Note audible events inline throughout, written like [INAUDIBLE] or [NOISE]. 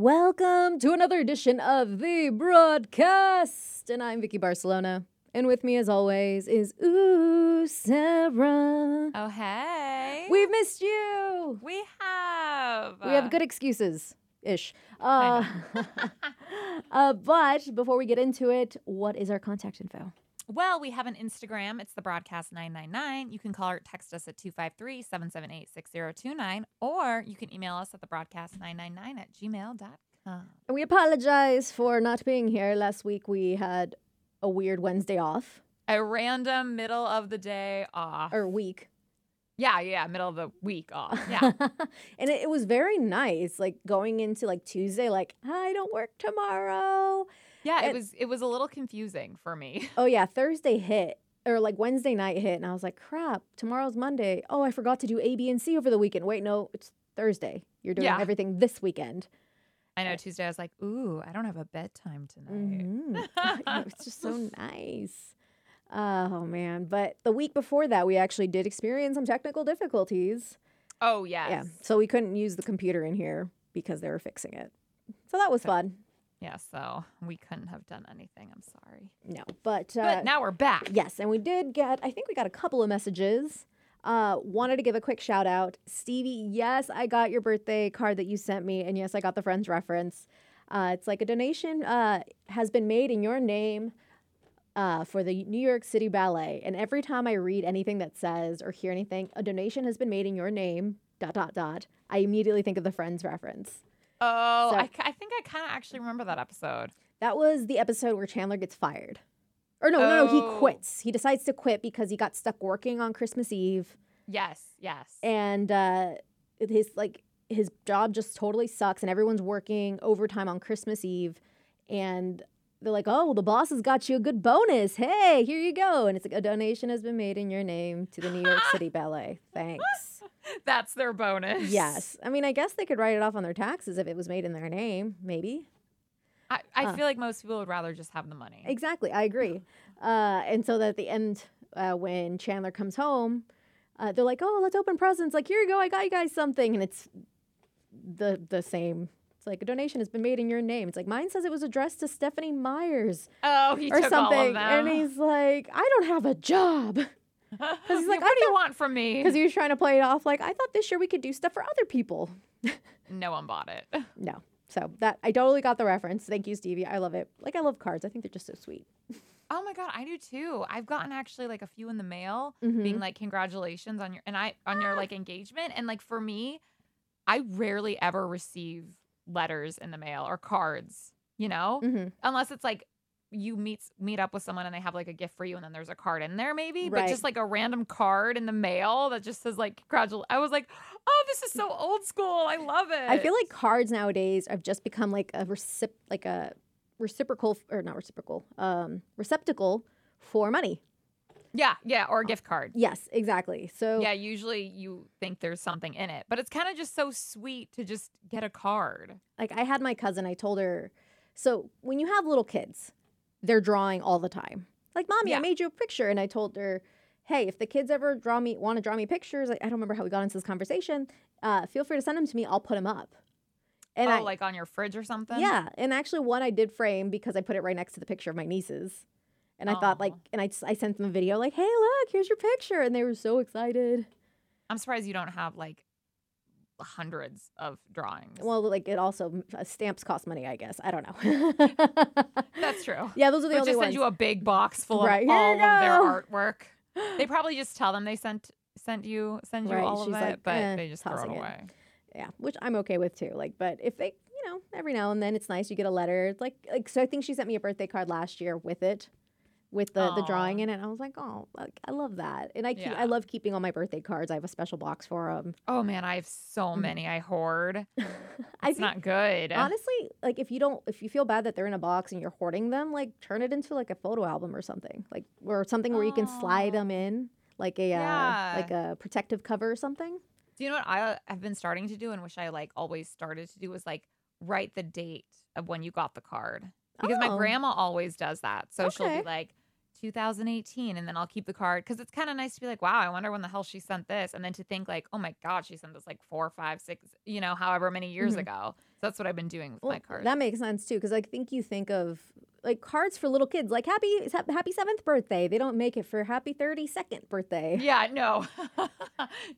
Welcome to another edition of the broadcast. And I'm Vicky Barcelona. And with me, as always, is Ooh, Sara. Oh, hey. We've missed you. we have. We have good excuses ish. Uh, [LAUGHS] uh, but before we get into it, what is our contact info? Well, we have an Instagram. It's the broadcast 999. You can call or text us at 253 778 6029, or you can email us at the broadcast 999 at gmail.com. And we apologize for not being here. Last week, we had a weird Wednesday off A random middle of the day off. or week. yeah, yeah, middle of the week off. [LAUGHS] Yeah. and it, it was very nice, like going into like Tuesday, like, I don't work tomorrow. Yeah, And- it was it was a little confusing for me. Oh yeah, [LAUGHS] Thursday hit or like Wednesday night hit, and I was like, crap, tomorrow's Monday. Oh, I forgot to do A, B, and C over the weekend. Wait, no, it's Thursday. You're doing Yeah. everything this weekend. I know Tuesday I was like, ooh, I don't have a bedtime tonight. Mhm. [LAUGHS] [LAUGHS] I it's just so nice. Oh man, but the week before that, we actually did experience some technical difficulties. Oh, yes. Yeah, so we couldn't use the computer in here because they were fixing it. So that was fun. Yeah, so we couldn't have done anything. I'm sorry. No, but uh, But now we're back. Yes, and we did get, I think we got a couple of messages. Uh, wanted to give a quick shout out. Stevie, yes, I got your birthday card that you sent me, and yes, I got the Friends reference. Uh, it's like a donation uh, has been made in your name uh, for the New York City Ballet. And every time I read anything that says or hear anything, a donation has been made in your name, dot, dot, dot, I immediately think of the Friends reference. Oh, So- I, I think I kind of actually remember that episode. That was the episode where Chandler gets fired. Or no, no, no, he Oh. quits. He decides to quit because he got stuck working on Christmas Eve. Yes, yes. and uh, his like his job just totally sucks, and everyone's working overtime on Christmas Eve, and they're like, "Oh, well, the boss has got you a good bonus. Hey, here you go!" And it's like a donation has been made in your name to the New York City [LAUGHS] Ballet. Thanks. [LAUGHS] That's their bonus. yes, I mean, I guess they could write it off on their taxes if it was made in their name, maybe. I, I Uh. feel like most people would rather just have the money. Exactly, I agree. [LAUGHS] Uh, and so that at the end, uh, when Chandler comes home, uh, they're like, "Oh, let's open presents. Like, here you go. I got you guys something." And it's the the same. It's like a donation has been made in your name. It's like mine says it was addressed to Stephanie Myers Oh, he or took all of something, them. and he's like, "I don't have a job." He's [LAUGHS] like, what do you want from me? Because he was trying to play it off like, "I thought this year we could do stuff for other people." [LAUGHS] no one bought it. [LAUGHS] No. So that I totally got the reference. Thank you, Stevie. I love it. Like I love cards. I think they're just so sweet. Oh my god, I do too. I've gotten actually like a few in the mail Mhm. being like congratulations on your and I on your like engagement and like for me, I rarely ever receive letters in the mail or cards, you know? Mhm. Unless it's like you meet meet up with someone and they have like a gift for you and then there's a card in there maybe, but just like a random card in the mail that just says like congratulations. I was like, "Oh, this is so [LAUGHS] old school. I love it." I feel like cards nowadays have just become like a recip like a reciprocal or not reciprocal um receptacle for money. Yeah, yeah, or a gift card. Yes, exactly. So Yeah, usually you think there's something in it, but it's kind of just so sweet to just get a card. like I had my cousin, I told her, so when you have little kids, they're drawing all the time. Like, mommy, I made you a picture. And I told her, hey, if the kids ever draw me, want to draw me pictures, like, I don't remember how we got into this conversation, uh, feel free to send them to me. I'll put them up. And oh, I, like on your fridge or something? yeah. And actually, one I did frame because I put it right next to the picture of my nieces. And I thought, like, and I, I sent them a video, like, hey, look, here's your picture. And they were so excited. I'm surprised you don't have like hundreds of drawings. Well, like it also uh, stamps cost money, I guess. I don't know. [LAUGHS] that's true. yeah, those are the But only just ones. send you a big box full Right, of all of their artwork. They [GASPS] probably just tell them they sent sent you send you Right, all of she's it, like, but eh, they just throw it it. away. yeah, which I'm okay with too. Like, but if they, you know, every now and then it's nice you get a letter. It's like, like so. I think she sent me a birthday card last year with it, with the the drawing in it. I was like, oh, like, I love that, and I keep, Yeah. I love keeping all my birthday cards. I have a special box for them. Oh man, I have so many I hoard. [LAUGHS] I It's think, not good. honestly, like if you don't, if you feel bad that they're in a box and you're hoarding them, like turn it into like a photo album or something, like or something where you can slide them in, like a Yeah. uh, like a protective cover or something. Do you know what I have been starting to do and wish I like always started to do was like write the date of when you got the card. Because my Oh. grandma always does that. So she'll be like 2018 and then I'll keep the card because it's kind of nice to be like, wow, I wonder when the hell she sent this. And then to think like, oh my God, she sent this like four, five, six, you know, however many years Mhm. ago. So that's what I've been doing with Well, my cards. that makes sense too, because I think you think of like cards for little kids, like happy happy seventh birthday. They don't make it for happy thirty second birthday. yeah, no, [LAUGHS]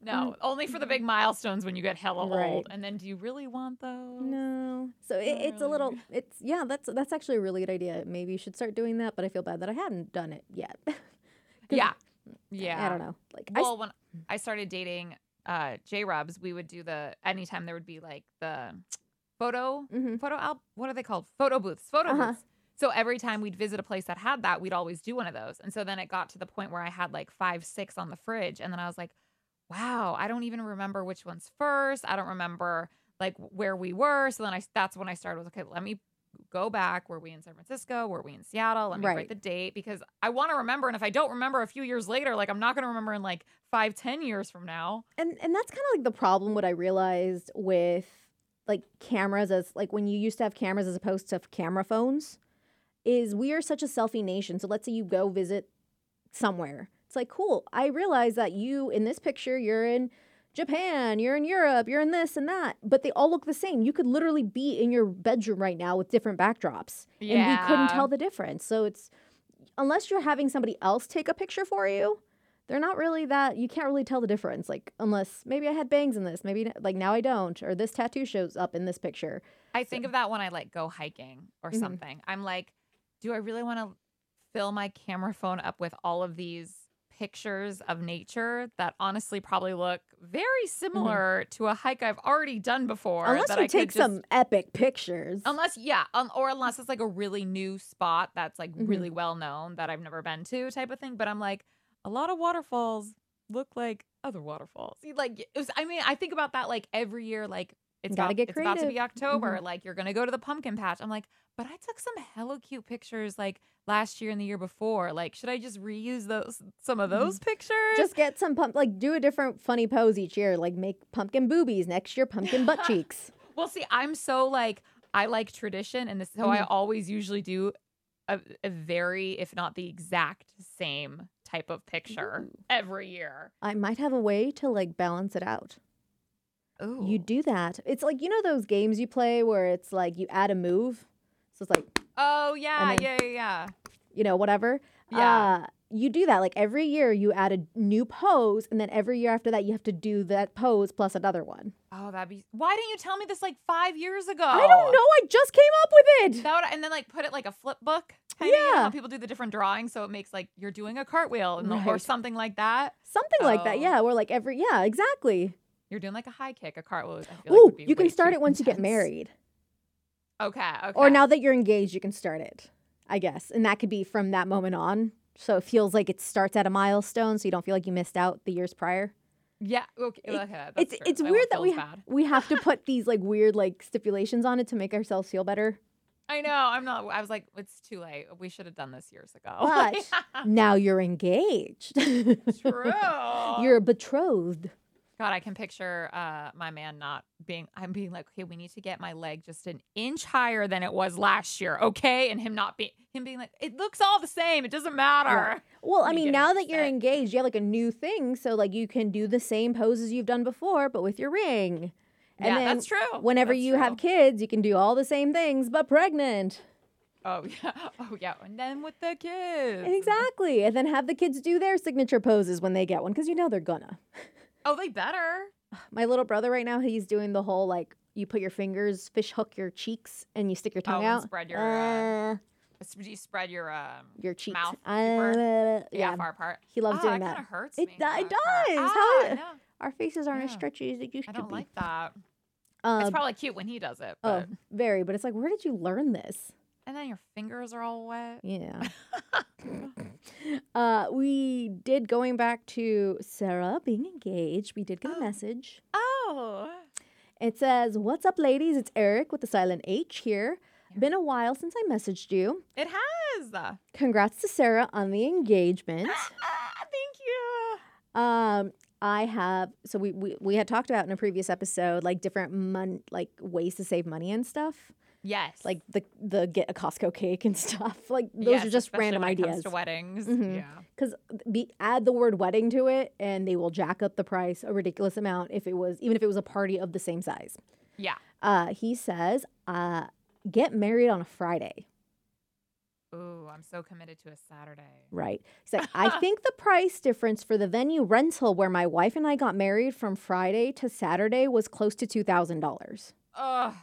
no, only for the big milestones when you get hella. Right. old. And then do you really want those? No, so it, it's a little. It's yeah. That's that's actually a really good idea. Maybe you should start doing that. But I feel bad that I hadn't done it yet. [LAUGHS] Yeah. Yeah. I don't know. Like I Well, when I started dating uh J Rubs, we would do the anytime there would be like the photo Mhm. photo al- what are they called? Photo booths. Photo Uh-huh. booths. So every time we'd visit a place that had that, we'd always do one of those. And so then it got to the point where I had like five, six on the fridge. And then I was like, wow, I don't even remember which one's first. I don't remember like where we were. So then I that's when I started was okay, let me go back. Were we in San Francisco? Were we in Seattle? Let me Right. write the date because I want to remember. And if I don't remember a few years later, like I'm not going to remember in like five, ten years from now. and and that's kind of like the problem. What I realized with like cameras as like when you used to have cameras as opposed to camera phones is we are such a selfie nation. So let's say you go visit somewhere. It's like cool. I realize that you in this picture you're in Japan, you're in Europe, you're in this and that, but they all look the same. You could literally be in your bedroom right now with different backdrops, and we couldn't tell the difference. So it's unless you're having somebody else take a picture for you, they're not really that. You can't really tell the difference. Like unless maybe I had bangs in this, maybe like now I don't, or this tattoo shows up in this picture. I think of that when I like go hiking or Mhm. something. I'm like, do I really want to fill my camera phone up with all of these pictures of nature that honestly probably look very similar to a hike I've already done before? unless you I take just- some epic pictures. Unless, yeah, um, or unless it's like a really new spot that's like Mhm. really well known that I've never been to, type of thing. But I'm like, a lot of waterfalls look like other waterfalls. See, Like, it was, I mean, I think about that like every year. Like, it's Gotta about, get it's about to be creative. October. Like, you're gonna go to the pumpkin patch. I'm like, but I took some hella cute pictures like last year and the year before. Like, should I just reuse those some of those pictures? Just get some pump, like do a different funny pose each year. Like make pumpkin boobies next year, pumpkin butt [LAUGHS] cheeks. Well, see, I'm so like I like tradition, and this so I Mhm. always usually do a, a very, if not the exact same type of picture Ooh. every year. I might have a way to like balance it out. Ooh, You do that. It's like you know those games you play where it's like you add a move. So it's like Oh yeah, then- yeah, yeah, yeah. you know, whatever. Yeah. Uh, you do that. Like every year you add a new pose, and then every year after that you have to do that pose plus another one. Oh, that'd be. Why didn't you tell me this like five years ago? I don't know. I just came up with it. That would, and then like put it like a flip book. You know Yeah. how people do the different drawings, so it makes like you're doing a cartwheel and the- or something like that. Something like that. Oh. Yeah. Where like every yeah, exactly. You're doing like a high kick, a cartwheel. Like Ooh, you can start it once you get married, Okay, okay. or now that you're engaged, you can start it. I guess, and that could be from that moment on. So it feels like it starts at a milestone, so you don't feel like you missed out the years prior. Yeah. Okay. It- okay that's it's true. it's I weird that we ha- we have to [LAUGHS] put these like weird like stipulations on it to make ourselves feel better. I know. I'm not. I was like, it's too late. We should have done this years ago. [LAUGHS] But now you're engaged. [LAUGHS] True. You're betrothed. God, I can picture uh, my man not being. [LAUGHS] I'm being like, okay, we need to get my leg just an inch higher than it was last year, okay? And him not being him being like, it looks all the same. It doesn't matter. Well, I mean, now that you're engaged, you have like a new thing, so like you can do the same poses you've done before, but with your ring. And yeah, then that's true. Whenever That's you have kids, you can do all the same things, but pregnant. Oh [LAUGHS] yeah. Oh yeah. And then with the kids. Exactly. And then have the kids do their signature poses when they get one, because you know they're gonna. [LAUGHS] Oh, they better. [SIGHS] My little brother right now, he's doing the whole like you put your fingers, fish hook your cheeks, and you stick your tongue Oh, out. spread your, uh, Uh, you spread your um your cheeks. mouth Uh, yeah, yeah, far apart? he loves oh, doing that. that. Kind of hurts It me. do- it does. Ah, How- I know. Our faces aren't as stretchy as they used I to don't like that. Uh, it's probably cute when he does it, oh, but very. But it's like, where did you learn this? and then your fingers are all wet. Yeah. [LAUGHS] [LAUGHS] uh, we did going back to Sara being engaged. We did get a Oh. message. Oh. It says, "What's up, ladies? It's Eric with the silent H here. Been a while since I messaged you. It has. Congrats to Sara on the engagement. [GASPS] Ah, thank you. Um, I have so we, we we had talked about in a previous episode like different mon like ways to save money and stuff. Yes. Like the the get a Costco cake and [LAUGHS] stuff. Like those Yes, are just random when it comes ideas. to weddings. Mhm. Yeah. Because be add the word wedding to it, and they will jack up the price a ridiculous amount if it was even if it was a party of the same size. Yeah. Uh, he says, uh, get married on a Friday. Ooh, I'm so committed to a Saturday. Right. He's [LAUGHS] like, I think the price difference for the venue rental where my wife and I got married from Friday to Saturday was close to two thousand dollars. Ugh.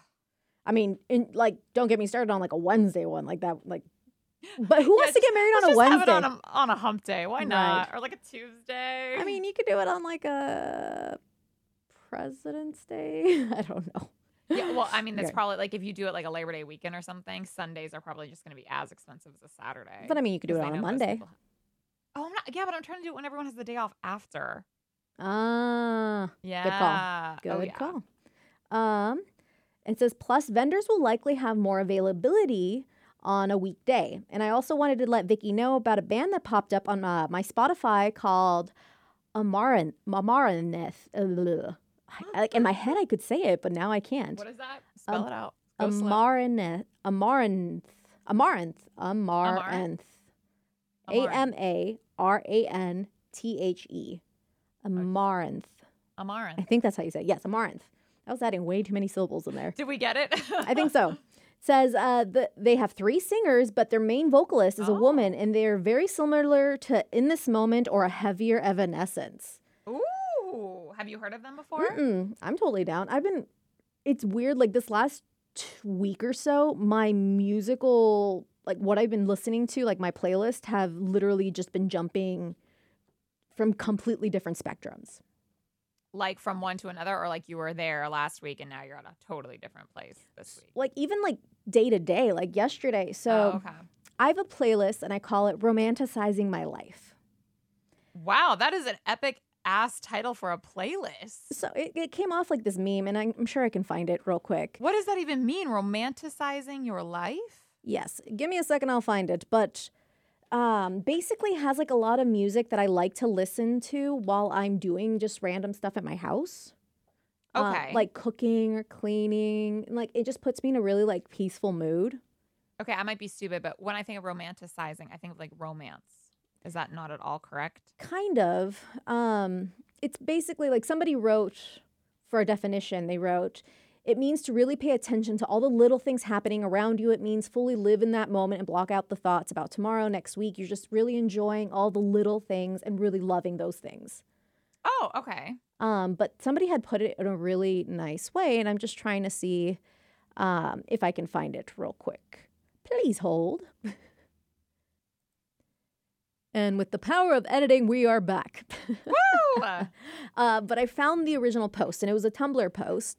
I mean, in, like, don't get me started on like a Wednesday one like that. Like, [LAUGHS] but who Yeah, wants to get married on a just have Wednesday? it on a, on a hump day. Why Right. not? Or like a Tuesday. I mean, you could do it on like a President's Day. [LAUGHS] I don't know. yeah. Well, I mean, that's Okay. probably like if you do it like a Labor Day weekend or something. Sundays are probably just going to be as expensive as a Saturday. But I mean, you could do it on a Monday. Oh, I'm not. Yeah, but I'm trying to do it when everyone has the day off after. Ah, Yeah. good Oh, yeah. call. Um, it says plus vendors will likely have more availability on a weekday. And I also wanted to let Vicky know about a band that popped up on uh, my Spotify called Amaran Amaranthe. I- Like in my head, I could say it, but now I can't. What is that? Spell Um, it out. Go slow. Amaranthe, Amaranthe, Amaranthe, Amaranthe, A Amaranthe. M A R A N T H E, Amaranthe. I think that's how you say it. Yes, Amaranthe. I was adding way too many syllables in there. Did we get it? I think so. [LAUGHS] Says uh, the, they have three singers, but their main vocalist is a woman, Oh. and they're very similar to In This Moment or a heavier Evanescence. Ooh. Have you heard of them before? Mm-mm, I'm totally down. I've been. It's weird. Like this last week or so, my musical, like what I've been listening to, like my playlist, have literally just been jumping from completely different spectrums. Like from one to another, or like you were there last week and now you're at a totally different place this week. Like even like day to day, like yesterday. So oh, okay. I have a playlist and I call it "Romanticizing My Life." Wow, that is an epic ass title for a playlist. So it, it came off like this meme, and I'm, I'm sure I can find it real quick. What does that even mean? Romanticizing your life? Yes, give me a second, I'll find it. But um, basically, has like a lot of music that I like to listen to while I'm doing just random stuff at my house. Uh, Okay. like cooking or cleaning. Like it just puts me in a really like peaceful mood. Okay, I might be stupid, but when I think of romanticizing, I think of like romance. Is that not at all correct? Kind of. Um, it's basically like somebody wrote for a definition, they wrote, it means to really pay attention to all the little things happening around you. It means fully live in that moment and block out the thoughts about tomorrow, next week. You're just really enjoying all the little things and really loving those things. Oh, okay. Um, but somebody had put it in a really nice way, and I'm just trying to see um, if I can find it real quick. Please hold. [LAUGHS] and with the power of editing, we are back. [LAUGHS] Woo! Uh, but I found the original post, and it was a Tumblr post.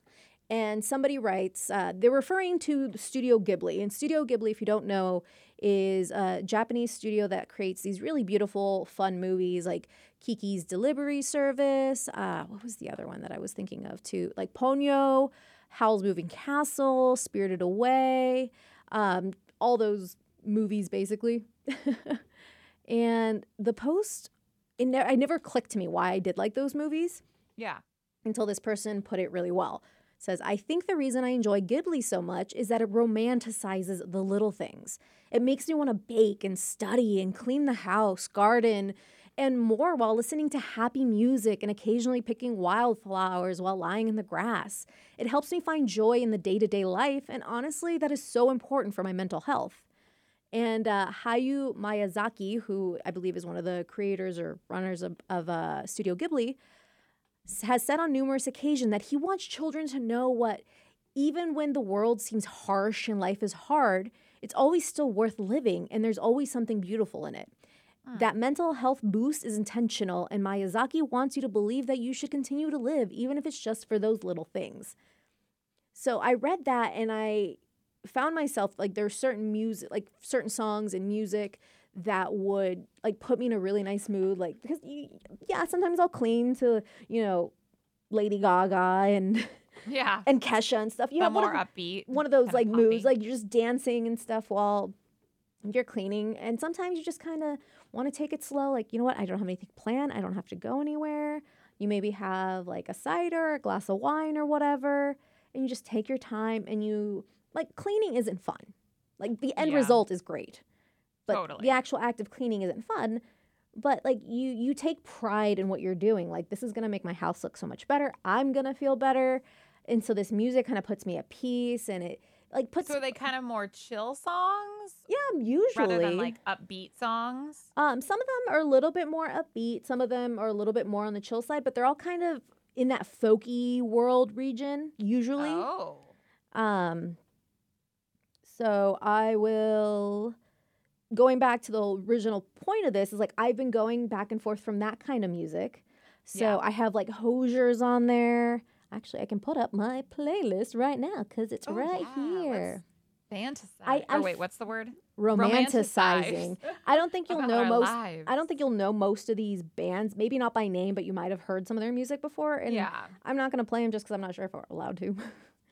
And somebody writes, uh, they're referring to Studio Ghibli. And Studio Ghibli, if you don't know, is a Japanese studio that creates these really beautiful, fun movies like Kiki's Delivery Service. Uh, what was the other one that I was thinking of too? Like Ponyo, Howl's Moving Castle, Spirited Away, um, all those movies basically. [LAUGHS] and the post, it ne- I never clicked to me why I did like those movies yeah. until this person put it really well. Says, I think the reason I enjoy Ghibli so much is that it romanticizes the little things. It makes me want to bake and study and clean the house, garden, and more while listening to happy music and occasionally picking wildflowers while lying in the grass. It helps me find joy in the day to day life, and honestly, that is so important for my mental health. And uh, Hayao Miyazaki, who I believe is one of the creators or runners of, of uh, Studio Ghibli, has said on numerous occasions that he wants children to know what, even when the world seems harsh and life is hard, it's always still worth living and there's always something beautiful in it. Ah. That mental health boost is intentional, and Miyazaki wants you to believe that you should continue to live, even if it's just for those little things. So I read that and I found myself like there's certain music, like certain songs and music that would like put me in a really nice mood. Like because you, yeah, sometimes I'll clean to you know Lady Gaga and [LAUGHS] Yeah. and Kesha and stuff. You the have one more of, upbeat. one of those like moods, like you're just dancing and stuff while you're cleaning. And sometimes you just kind of want to take it slow. Like, you know what? I don't have anything planned. I don't have to go anywhere. You maybe have like a cider, a glass of wine, or whatever. And you just take your time and you like cleaning isn't fun. Like the end Yeah. result is great. But Totally. the actual act of cleaning isn't fun. But like you you take pride in what you're doing. Like this is gonna make my house look so much better. I'm gonna feel better. And so this music kind of puts me at peace and it like puts So are they kind of more chill songs yeah, usually rather than like upbeat songs? um some of them are a little bit more upbeat, some of them are a little bit more on the chill side, but they're all kind of in that folky world region usually. Oh. Um, so I will going back to the original point of this is like I've been going back and forth from that kind of music. So Yeah. I have like Hoziers on there. Actually, I can put up my playlist right now because it's Oh, right yeah, here. Fantasize. I- I or wait, what's the word? Romanticizing. I don't think [LAUGHS] you'll know most. lives. I don't think you'll know most of these bands. Maybe not by name, but you might have heard some of their music before. And yeah. I'm not gonna play them just because I'm not sure if we're allowed to.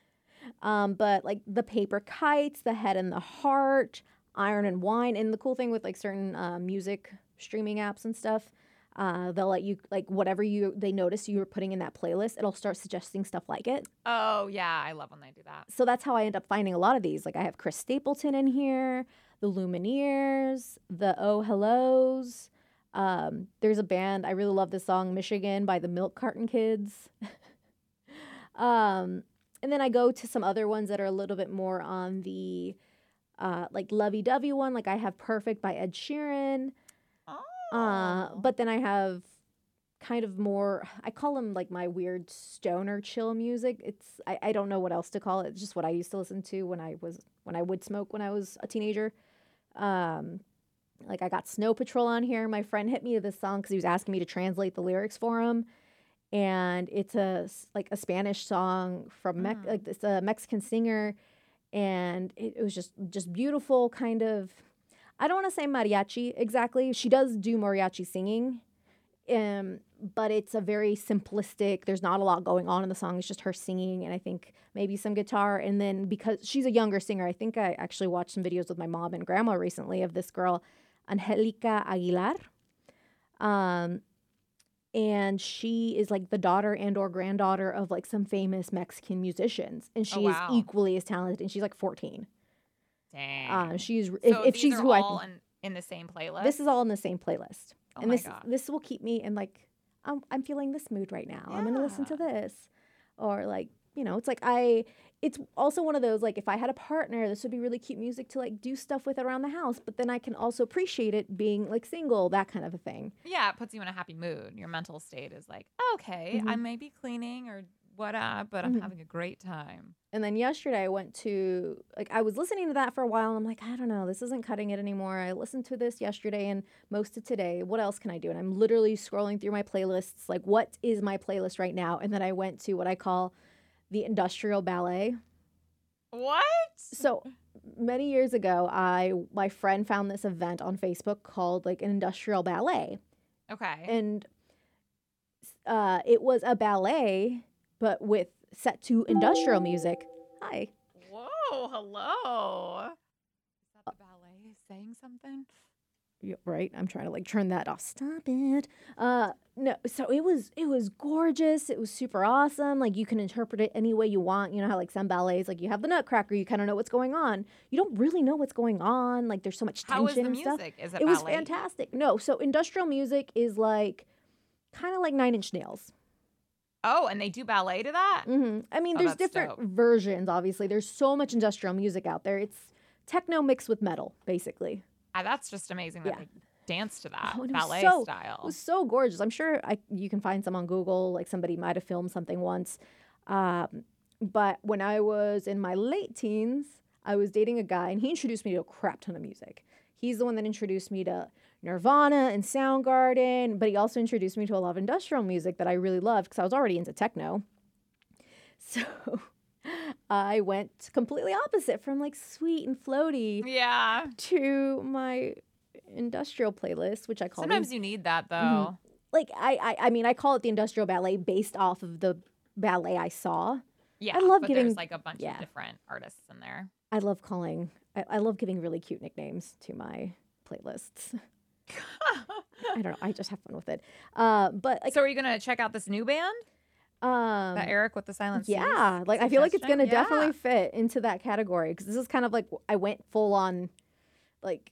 [LAUGHS] um, but like the paper kites, the head and the heart, iron and wine, and the cool thing with like certain uh, music streaming apps and stuff, uh, they'll let you like whatever you they notice you were putting in that playlist, it'll start suggesting stuff like it. Oh yeah, I love when they do that. So that's how I end up finding a lot of these. Like I have Chris Stapleton in here, the Lumineers, the Oh Hellos. Um, there's a band I really love this song Michigan by the Milk Carton Kids. [LAUGHS] um, and then I go to some other ones that are a little bit more on the uh, like lovey dovey one. Like I have Perfect by Ed Sheeran. Oh. Uh, but then I have kind of more I call them like my weird stoner chill music. It's I, I don't know what else to call it. It's just what I used to listen to when I was when I would smoke when I was a teenager. Um like I got Snow Patrol on here. My friend hit me with this song because he was asking me to translate the lyrics for him. And it's a like a Spanish song from Mex- Mm. like it's a Mexican singer, and it, it was just just beautiful kind of I don't want to say mariachi exactly. She does do mariachi singing, um, but it's a very simplistic. There's not a lot going on in the song. It's just her singing, and I think maybe some guitar. And then because she's a younger singer, I think I actually watched some videos with my mom and grandma recently of this girl, Angelica Aguilar. Um, and she is like the daughter and or granddaughter of like some famous Mexican musicians, and she Oh, wow. is equally as talented. And she's like 14. Dang. Um, she's if, so if she's who I think in, in the same playlist. this is all in the same playlist. Oh and this God. this will keep me in like I'm I'm feeling this mood right now. I'm gonna listen to this. Or like, you know, it's like I it's also one of those like if I had a partner, this would be really cute music to like do stuff with around the house, but then I can also appreciate it being like single, that kind of a thing. Yeah, it puts you in a happy mood. Your mental state is like, okay, I may be cleaning or what up, but I'm Mhm. having a great time. And then yesterday I went to like I was listening to that for a while and I'm like, I don't know, this isn't cutting it anymore. I listened to this yesterday and most of today. What else can I do? And I'm literally scrolling through my playlists, like what is my playlist right now? And then I went to what I call the industrial ballet. What? So many years ago, I my friend found this event on Facebook called like an industrial ballet. Okay. And uh, it was a ballet, but with set to industrial music. Hi. Whoa, hello. Is that the ballet saying something? Right? I'm trying to like turn that off. Stop it. Uh no so it was it was gorgeous. It was super awesome. Like you can interpret it any way you want. You know how like some ballets like you have the nutcracker you kind of know what's going on. You don't really know what's going on. Like there's so much tension How is the and stuff? Is it, it was fantastic. No so industrial music is like kind of like nine inch nails. Oh, and they do ballet to that? Mm-hmm. i mean Oh, there's different dope. versions obviously. There's so much industrial music out there. It's techno mixed with metal basically that's just amazing that Yeah. dance to that Oh, ballet so- style. It was so gorgeous. I'm sure I you can find some on Google. Like somebody might have filmed something once. Um, but when I was in my late teens, I was dating a guy, and he introduced me to a crap ton of music. He's the one that introduced me to Nirvana and Soundgarden, but he also introduced me to a lot of industrial music that I really loved because I was already into techno. [LAUGHS] So [LAUGHS] I went completely opposite from like sweet and floaty yeah. to my industrial playlist, which I call Sometimes you need that though. Mm-hmm. like I, I I mean I call it the industrial ballet based off of the ballet I saw. Yeah. I love but giving- there's like a bunch yeah. of different artists in there. I love calling I, I love giving really cute nicknames to my playlists. [LAUGHS] [LAUGHS] I don't know. I just have fun with it. Uh, but like so are you gonna check out this new band? Um that Eric with the silent Cs yeah, like I feel like it's gonna Yeah. definitely fit into that category because this is kind of like I went full on, like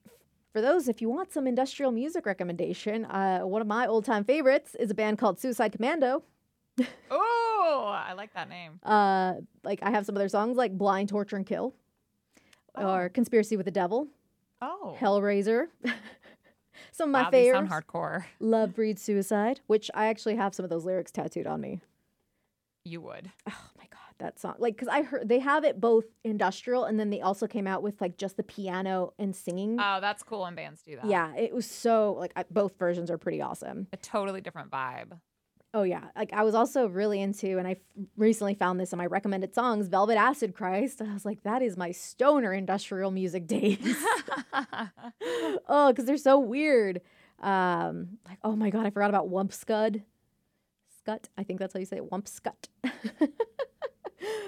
for those if you want some industrial music recommendation, uh, one of my old time favorites is a band called Suicide Commando. [LAUGHS] Oh, I like that name. Uh, like I have some of their songs like Blind, Torture, and Kill, or Conspiracy with the Devil, Oh, Hellraiser. [LAUGHS] some of my wow, these sound hardcore. Love breeds suicide, which I actually have some of those lyrics tattooed on me. You would. Oh my god, that song! Like, cause I heard they have it both industrial and then they also came out with like just the piano and singing. Oh, that's cool when bands do that. yeah, it was so like I, both versions are pretty awesome. a totally different vibe. Oh yeah, like I was also really into, and I f- recently found this in my recommended songs, Velvet Acid Christ. I was like, that is my stoner industrial music [LAUGHS] days. [LAUGHS] oh, because they're so weird. Um, like oh my god, I forgot about Wumpscut. Scut, I think that's how you say it. Wumpscut.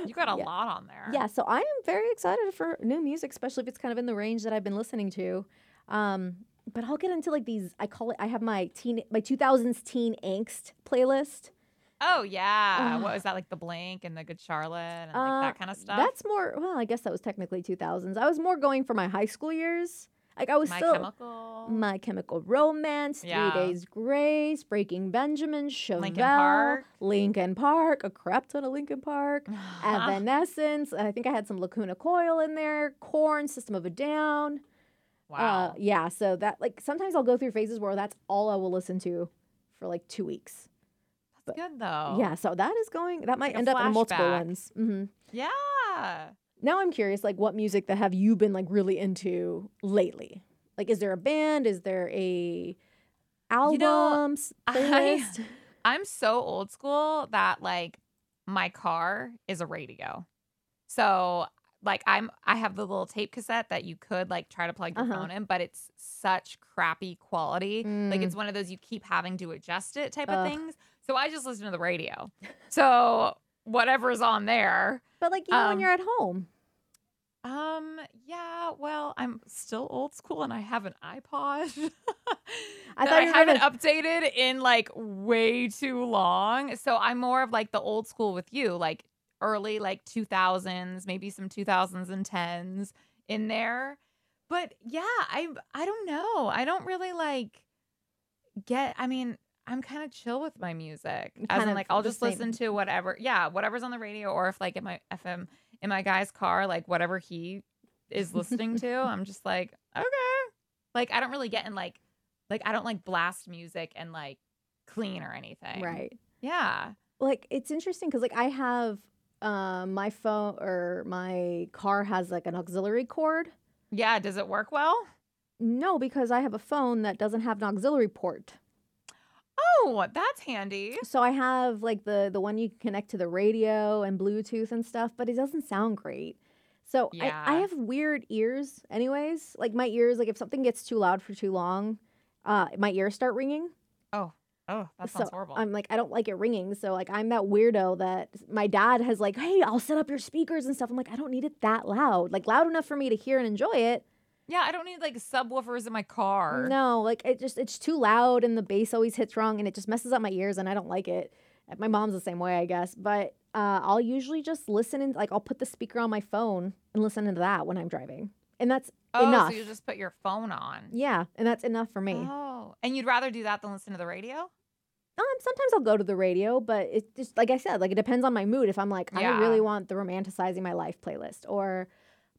you got a Yeah. lot on there. Yeah, so I am very excited for new music, especially if it's kind of in the range that I've been listening to. Um, but I'll get into like these. I call it. I have my teen, my 2000s teen angst playlist. Oh yeah. Ugh. what was that like the Blink and the Good Charlotte and Uh, like that kind of stuff? That's more. Well, I guess that was technically 2000s. I was more going for my high school years. Like I was My still Chemical. My Chemical Romance, Yeah. Three Days Grace, Breaking Benjamin, Chevelle, Linkin Park. Linkin Park, a crap ton of Linkin Park. [LAUGHS] Evanescence. I think I had some Lacuna Coil in there. Korn, System of a Down. wow. Uh, yeah. So that like sometimes I'll go through phases where that's all I will listen to for like two weeks. that's good though. Yeah. So that is going. That might like end up in multiple ones. hmm Yeah. Now I'm curious, like, what music that have you been like really into lately? Like, is there a band? Is there a You know, albums [LAUGHS] I-? I'm so old school that like my car is a radio. So like I'm I have the little tape cassette that you could like try to plug your Uh-huh. phone in, but it's such crappy quality. Like Mm. it's one of those you keep having to adjust it type of things. So I just listen to the radio. So whatever's on there. But like, even when Um, you're at home, Um, yeah, well, I'm still old school and I have an iPod. [LAUGHS] I thought I haven't gonna- updated in like way too long. So I'm more of like the old school with you, like early like 2000s, maybe some 2000s and 10s in there. But yeah, I I don't know. I don't really like get I mean, I'm kind of chill with my music. As Kind in like I'll just listen to whatever. Yeah, whatever's on the radio or if like in my FM in my guy's car, like whatever he is listening to, [LAUGHS] I'm just like, okay. Like I don't really get in like like I don't like blast music and like clean or anything. right? Yeah. Like, it's interesting because like I have um my phone or my car has like an auxiliary cord. Yeah. Does it work well? No, because I have a phone that doesn't have an auxiliary port. Oh, that's handy. So I have like the the one you can connect to the radio and Bluetooth and stuff, but it doesn't sound great. So I, I have weird ears anyways. Like my ears, like if something gets too loud for too long, uh my ears start ringing. Oh, oh, that so sounds horrible. I'm like, I don't like it ringing. So like I'm that weirdo that my dad has like, hey, I'll set up your speakers and stuff. I'm like, I don't need it that loud. Like loud enough for me to hear and enjoy it. Yeah, I don't need like subwoofers in my car. No, like it just it's too loud and the bass always hits wrong and it just messes up my ears and I don't like it. My mom's the same way, I guess. But uh, I'll usually just listen and like I'll put the speaker on my phone and listen to that when I'm driving, and that's Oh, enough. so you just put your phone on. yeah, and that's enough for me. Oh, and you'd rather do that than listen to the radio? Um, sometimes I'll go to the radio, but it's just like I said, like it depends on my mood. If I'm like, I really want the romanticizing my life playlist, or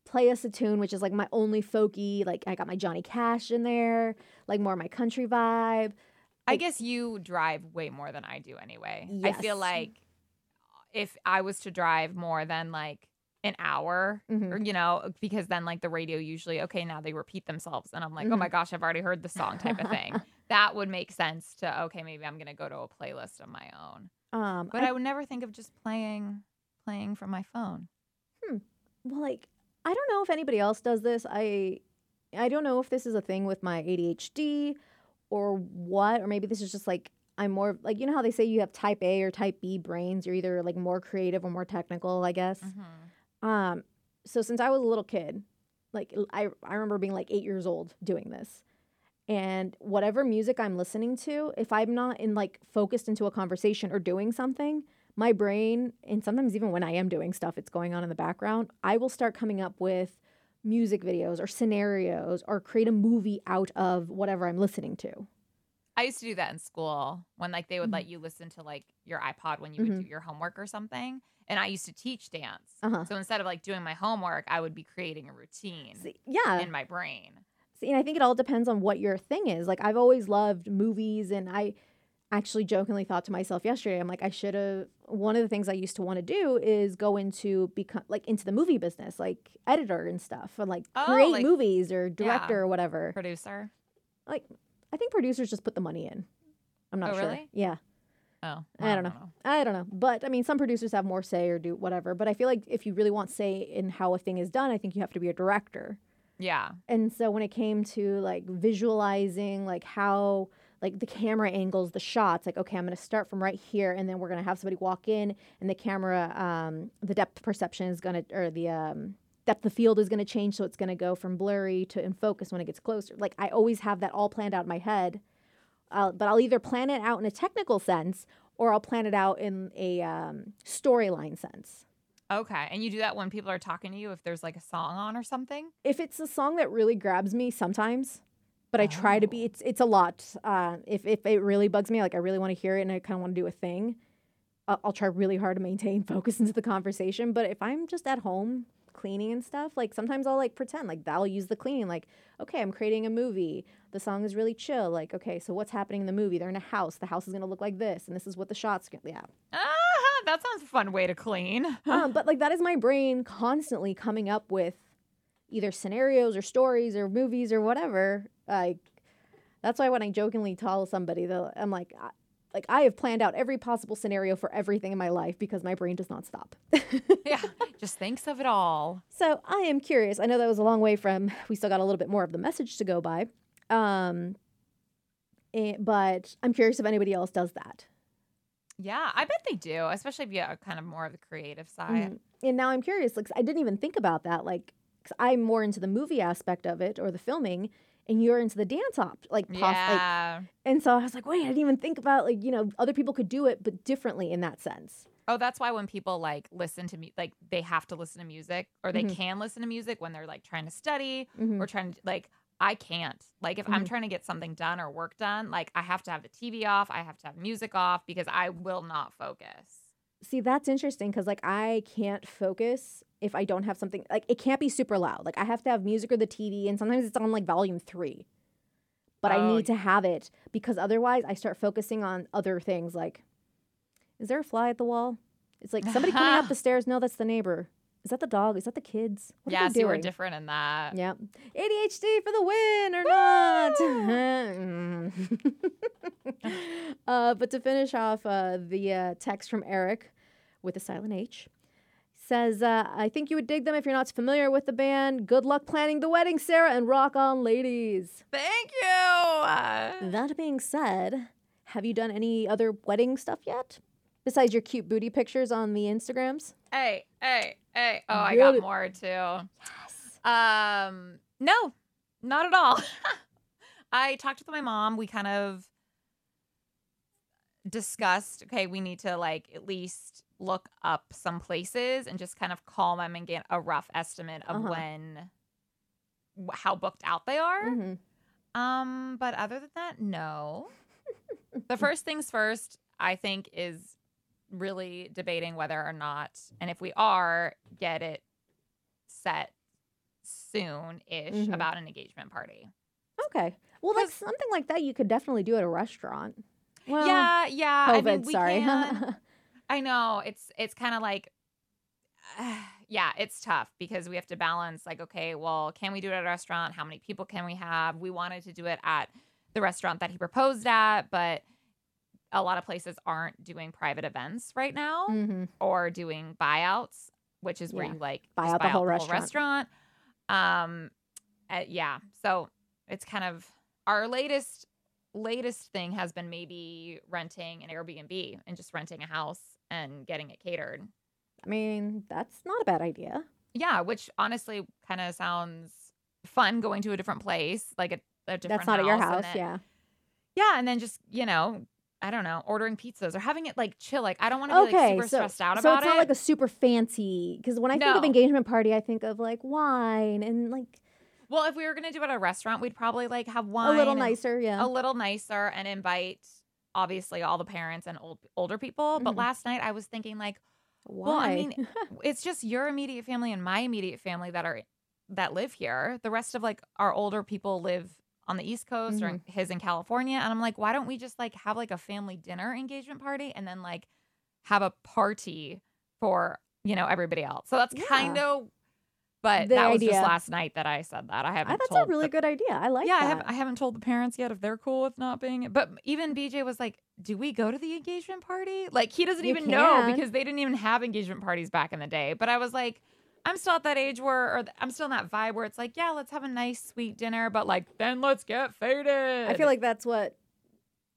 play us a tune, which is like my only folky. Like I got my Johnny Cash in there, like more of my country vibe. I Like- guess you drive way more than I do anyway. I feel like if I was to drive more than like an hour, Mhm. or you know, because then like the radio usually, okay, now they repeat themselves, and I'm like, oh Mm-hmm. my gosh, I've already heard the song type of thing. [LAUGHS] that would make sense to okay, maybe I'm gonna go to a playlist of my own. Um, But I, would never think of just playing playing from my phone. Hmm. Well, like I don't know if anybody else does this. I I don't know if this is a thing with my ADHD or what, or maybe this is just like I'm more like you know how they say you have type A or type B brains. You're either like more creative or more technical, I guess. Um, so since I was a little kid, like I I remember being like eight years old doing this. And whatever music I'm listening to, if I'm not in like focused into a conversation or doing something, my brain, and sometimes even when I am doing stuff, it's going on in the background, I will start coming up with music videos or scenarios or create a movie out of whatever I'm listening to. I used to do that in school when like they would Mhm. let you listen to like your iPod when you would do your homework or something. And I used to teach dance. Uh-huh. So instead of like doing my homework, I would be creating a routine See, yeah. in my brain. See, and I think it all depends on what your thing is. Like I've always loved movies and I actually jokingly thought to myself yesterday, I'm like, I should have one of the things I used to want to do is go into become like into the movie business, like editor and stuff, and like Oh, create like- movies or director or whatever. Producer. Like I think producers just put the money in. I'm not Oh, sure. really? Yeah. Oh, I don't know. I don't know. But I mean, some producers have more say or do whatever. But I feel like if you really want say in how a thing is done, I think you have to be a director. Yeah. And so when it came to like visualizing like how like the camera angles, the shots, like okay, I'm going to start from right here and then we're going to have somebody walk in and the camera um the depth perception is going to or the um depth of field is going to change so it's going to go from blurry to in focus when it gets closer. Like I always have that all planned out in my head. Uh, but I'll either plan it out in a technical sense or I'll plan it out in a um, storyline sense. Okay. And you do that when people are talking to you if there's like a song on or something? if it's a song that really grabs me sometimes but i try to be Oh. it's it's a lot uh, if, if it really bugs me like i really want to hear it and i kind of want to do a thing I'll, I'll try really hard to maintain [LAUGHS] focus into the conversation but if i'm just at home cleaning and stuff like sometimes i'll like pretend like i'll use the cleaning like okay i'm creating a movie the song is really chill like okay so what's happening in the movie they're in a house the house is going to look like this and this is what the shots gonna yeah Ah, that sounds a fun way to clean. [LAUGHS] um, but like that is my brain constantly coming up with either scenarios or stories or movies or whatever. Like that's why when I jokingly tell somebody that I'm like, I, like I have planned out every possible scenario for everything in my life because my brain does not stop. yeah. Just thinks of it all. [LAUGHS] so I am curious. I know that was a long way from. We still got a little bit more of the message to go by. Um, eh, but I'm curious if anybody else does that. Yeah, I bet they do, especially if you are kind of more of the creative side. Mhm. And now I'm curious, Like I didn't even think about that. Like, I'm more into the movie aspect of it or the filming, and you're into the dance op, like, pos- like. Yeah. And so I was like, wait, I didn't even think about like you know other people could do it, but differently in that sense. Oh, that's why when people like listen to me, like they have to listen to music or they Mhm. can listen to music when they're like trying to study Mhm. or trying to like. I can't. Like if I'm Mhm. trying to get something done or work done, like I have to have the TV off, I have to have music off because I will not focus. See, that's interesting because like I can't focus if I don't have something like it can't be super loud. Like I have to have music or the TV, and sometimes it's on like volume three. But I Oh, need to have it because otherwise I start focusing on other things. Like, is there a fly at the wall? It's like somebody coming up [LAUGHS] the stairs. No, that's the neighbor. Is that the dog? Is that the kids? What they see, we're different in that. Yeah. ADHD for the win or not. [LAUGHS] uh, but to finish off uh, the uh, text from Eric with a silent H says, uh, I think you would dig them if you're not familiar with the band. Good luck planning the wedding, Sara, and rock on, ladies. Thank you. Uh, That being said, have you done any other wedding stuff yet? Besides your cute booty pictures on the Instagrams? hey, hey, hey. Oh, I got more too. Yes. Um, no, not at all. [LAUGHS] I talked with my mom. We kind of discussed, okay, we need to like at least look up some places and just kind of call them and get a rough estimate of Uh-huh. when how booked out they are. Mhm. Um, but other than that, no. [LAUGHS] the first things first, I think, is really debating whether or not, and if we are, get it set soon ish Mhm. about an engagement party. Okay. Well, like something like that, you could definitely do at a restaurant. Well, yeah, yeah. I COVID. mean, we sorry. [LAUGHS] I know it's it's kind of like [SIGHS] yeah, it's tough because we have to balance like okay, well, can we do it at a restaurant? How many people can we have? We wanted to do it at the restaurant that he proposed at, but a lot of places aren't doing private events right now hmm or doing buyouts, which is where Yeah. you like Buy out the whole restaurant. restaurant. Um, uh, yeah. So it's kind of our latest latest thing has been maybe renting an Airbnb and just renting a house and getting it catered. I mean, that's not a bad idea. Yeah, which honestly kind of sounds fun going to a different place, like a, a different That's not at your house. then- Yeah. Yeah, and then just, you know, I don't know, ordering pizzas or having it like chill. Like I don't want to be like super so, stressed out so about it's not it. like a super fancy, because when I think of engagement party, I think of like wine and like Well, if we were gonna do it at a restaurant, we'd probably like have wine a little nicer. Yeah. a little nicer, and invite obviously all the parents and old older people. But Mhm. last night I was thinking like, Why? well, I mean, [LAUGHS] it's just your immediate family and my immediate family that are that live here. The rest of like our older people live on the East Coast or Mm-hmm. his in California, and I'm like, why don't we just like have like a family dinner engagement party and then like have a party for you know everybody else? So that's Yeah. kind of. But The that was just last night that I said that. I haven't. I, that's a really the good idea. I like yeah, I haven't, I haven't told the parents yet if they're cool with not being. But even BJ was like, "Do we go to the engagement party?" Like he doesn't You even know because they didn't even have engagement parties back in the day. But I was like, I'm still at that age where, or I'm still in that vibe where it's like, yeah, let's have a nice sweet dinner, but like then let's get faded. I feel like that's what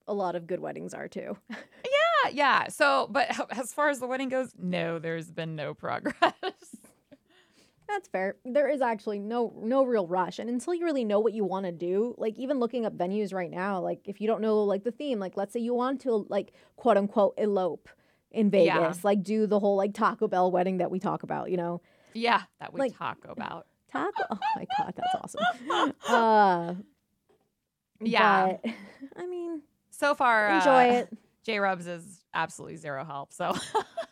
a lot of good weddings are too. [LAUGHS] yeah, yeah. So, but [LAUGHS] as far as the wedding goes, no, there's been no progress. [LAUGHS] That's fair. There is actually no no real rush, and until you really know what you want to do, like even looking up venues right now, like if you don't know like the theme, like let's say you want to like quote unquote elope in Vegas, Yeah. like do the whole like Taco Bell wedding that we talk about, you know, yeah, that we Like- talk about. Taco. Oh my [LAUGHS] god, that's awesome. Uh, Yeah. but, I mean, So far, enjoy uh, it. J Rubs is absolutely zero help. So, [LAUGHS] or,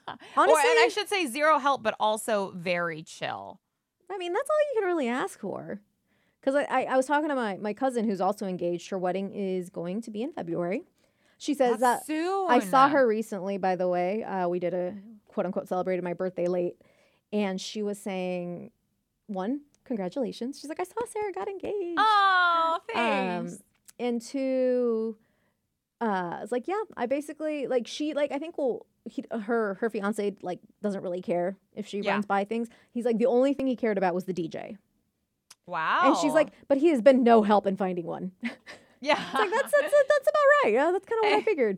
and I should say zero help, but also very chill. I mean, that's all you can really ask for. Because I, I, I was talking to my, my cousin who's also engaged. Her wedding is going to be in February. She says That's that soon. I saw her recently, by the way. Uh, we did a quote unquote celebrated my birthday late. And she was saying, one, congratulations. She's like, I saw Sarah got engaged. Oh, Um, thanks. and two, uh, it's like, yeah, I basically like she like I think will he her her fiance like doesn't really care if she Yeah. runs by things. He's like the only thing he cared about was the DJ, wow. and she's like, but he has been no help in finding one. [LAUGHS] yeah. like that's that's that's about right. Yeah, that's kind of what I [LAUGHS] figured.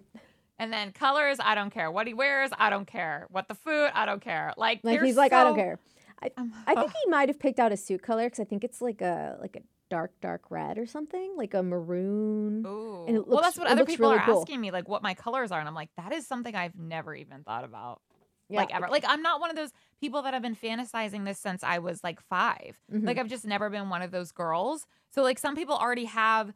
and then colors, I don't care. What he wears, I don't care. What the food, I don't care. Like, Like he's like, I don't so- care. Um, I think he might have picked out a suit color because I think it's like a like a dark dark red or something, like a maroon. Ooh. and it well, that's what other people really are cool. asking me, like what my colors are, and I'm like, that is something I've never even thought about. Yeah, like ever. Like I'm not one of those people that have been fantasizing this since I was like 5 Mhm. Like I've just never been one of those girls. So like some people already have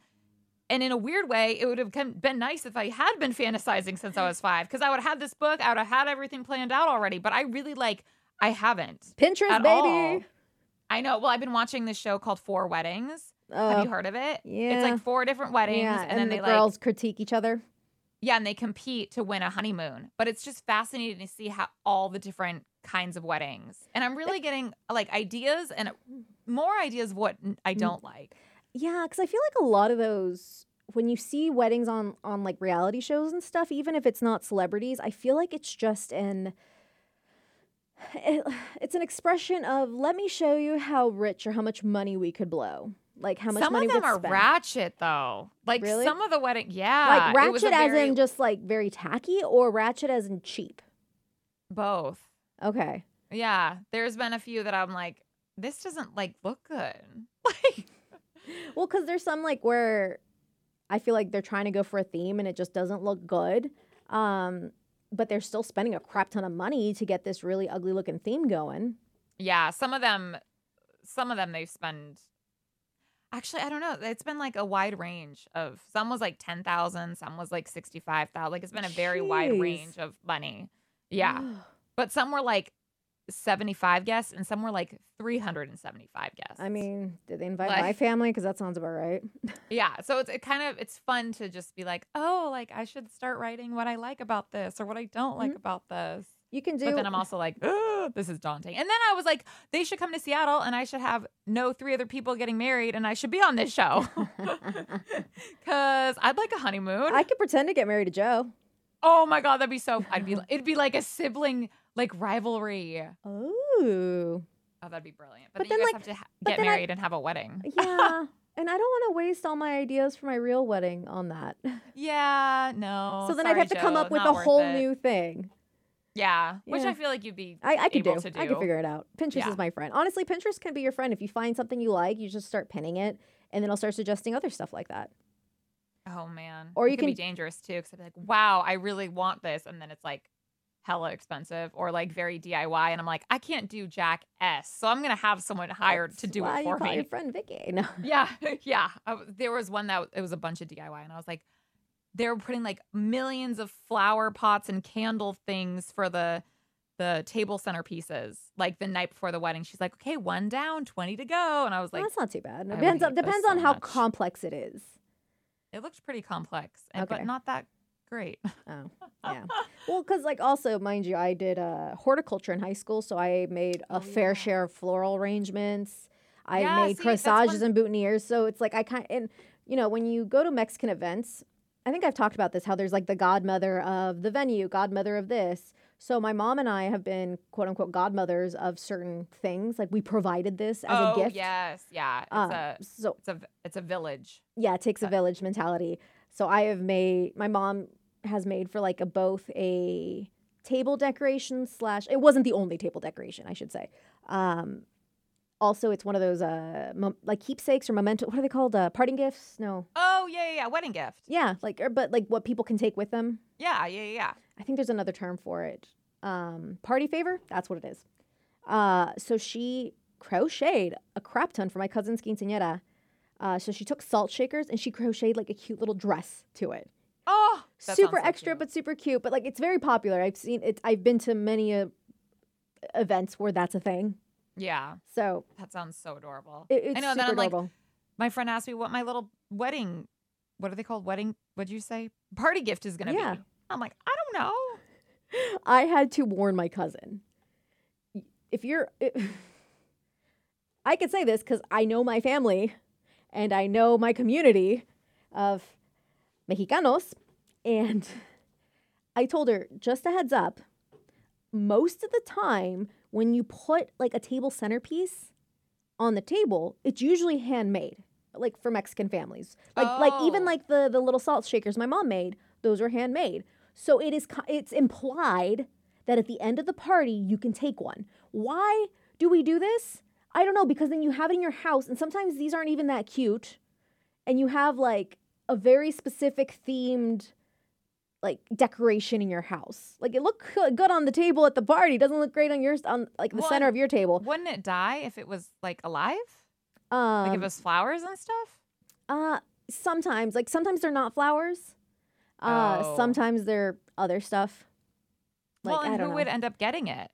and in a weird way, it would have been nice if I had been fantasizing since I was [LAUGHS] five, because I would have had this book, I would have had everything planned out already. But I really like, I haven't. Pinterest, at baby. all. I know. Well, I've been watching this show called Four Weddings. have Uh, you heard of it? yeah. It's like four different weddings, yeah, and, then the they like girls critique each other. yeah, and they compete to win a honeymoon. But it's just fascinating to see how all the different kinds of weddings. And I'm really getting like ideas and more ideas of what I Mm. don't like. Yeah, because I feel like a lot of those when you see weddings on on like reality shows and stuff, even if it's not celebrities, I feel like it's just an it- [SIGHS] it's an expression of let me show you how rich or how much money we could blow, like how much money. some money of them are spend. ratchet though. Like Really? some of the wedding, yeah, like it was a ratchet as very- in just like very tacky, or ratchet as in cheap. both. Okay, Yeah, there's been a few that I'm like, this doesn't like look good. [LAUGHS] Like, well, because there's some like where I feel like they're trying to go for a theme and it just doesn't look good. Um, but they're still spending a crap ton of money to get this really ugly looking theme going. yeah, some of them, some of them they spend. Actually, I don't know. It's been like a wide range of. Some was like ten thousand, some was like sixty five thousand. Like it's been a very wide range of money. Yeah, [GASPS] but some were like 75 guests and some were like 375 guests. I mean, did they invite Like- my family? Because that sounds about right. [LAUGHS] yeah. So it's it kind of it's fun to just be like, oh, like I should start writing what I like about this or what I don't like Mhm. about this. You can do. But then I'm also like, "Ugh, this is daunting. And then I was like, they should come to Seattle and I should have no three other people getting married and I should be on this show. [LAUGHS] [LAUGHS] Cause I'd like a honeymoon. I could pretend to get married to Joe. oh my god, that'd be so I'd be it'd be like a sibling like rivalry. Ooh. Oh, that'd be brilliant. But, But then, then, you guys like- have to ha- get then I- married and have a wedding. [LAUGHS] Yeah. [LAUGHS] and I don't want to waste all my ideas for my real wedding on that. [LAUGHS] Yeah, no. so then sorry, I'd have to come up with a whole it. new thing. Yeah, which Yeah. I feel like you'd be I, I could do. to do. I could figure it out. Pinterest Yeah. is my friend. Honestly, Pinterest can be your friend. If you find something you like, you just start pinning it, and then it'll start suggesting other stuff like that. Oh man. Or It you can be dangerous too, because I'd be like, wow, I really want this, and then it's like hella expensive or like very DIY, and I'm like, I can't do Jack S, so I'm gonna have someone hired to do it you for call me. Your friend Vicky. [LAUGHS] No. Yeah, [LAUGHS] yeah. I there was one that it was a bunch of DIY, and I was like, they were putting like millions of flower pots and candle things for the the table centerpieces, like the night before the wedding. She's like, okay, one down, twenty to go, and I was like, that's not too bad. Depends, on, depends so on how much. complex it is. it looked pretty complex, and, Okay. but not that great. [LAUGHS] Oh, yeah. well, because like also, mind you, I did uh, horticulture in high school, so I made a Oh, fair yeah. share of floral arrangements. I Yeah, made see, corsages one- and boutonnieres. So it's like I kind and you know when you go to Mexican events, I think I've talked about this. How there's like the godmother of the venue, godmother of this. So my mom and I have been quote unquote godmothers of certain things. Like we provided this as oh a gift. yes, yeah. It's Uh, a so it's a it's a village. yeah, it takes a Uh, village mentality. So I have made my mom has made for like a both a table decoration slash it wasn't the only table decoration I should say. Um, also, it's one of those uh like keepsakes or memento. What are they called? Uh, parting gifts? No. Oh yeah, yeah, yeah. Wedding gift. Yeah, like or, but like what people can take with them. Yeah, yeah, yeah, yeah. I think there's another term for it. Um, party favor. That's what it is. Uh, so she crocheted a crap ton for my cousin's quinceañera. Uh, so she took salt shakers and she crocheted like a cute little dress to it. Oh, super so extra, but super cute. But like it's very popular. I've seen it. I've been to many uh, events where that's a thing. yeah, So that sounds so adorable. it, it's I know. Super then I'm like, adorable. my friend asked me what my little wedding, what are they called? Wedding? What'd you say? Party gift is gonna Yeah. be. I'm like, I don't know. [LAUGHS] I had to warn my cousin. If you're, [LAUGHS] I could say this because I know my family and I know my community of Mexicanos. And [LAUGHS] I told her, just a heads up, most of the time when you put like a table centerpiece on the table, it's usually handmade, like for Mexican families. Like like even Oh. like the the little salt shakers my mom made, those are handmade. So it is it's implied that at the end of the party you can take one. Why do we do this? I don't know because then you have it in your house and sometimes these aren't even that cute and you have like a very specific themed like decoration in your house. Like it looked good on the table at the party, doesn't look great on yours on like the Well, center of your table. Wouldn't it die if it was like alive? Um, Like if it was flowers and stuff? Uh, sometimes, like sometimes they're not flowers. Uh, Oh. sometimes they're other stuff. Like well, I and don't who know. would end up getting it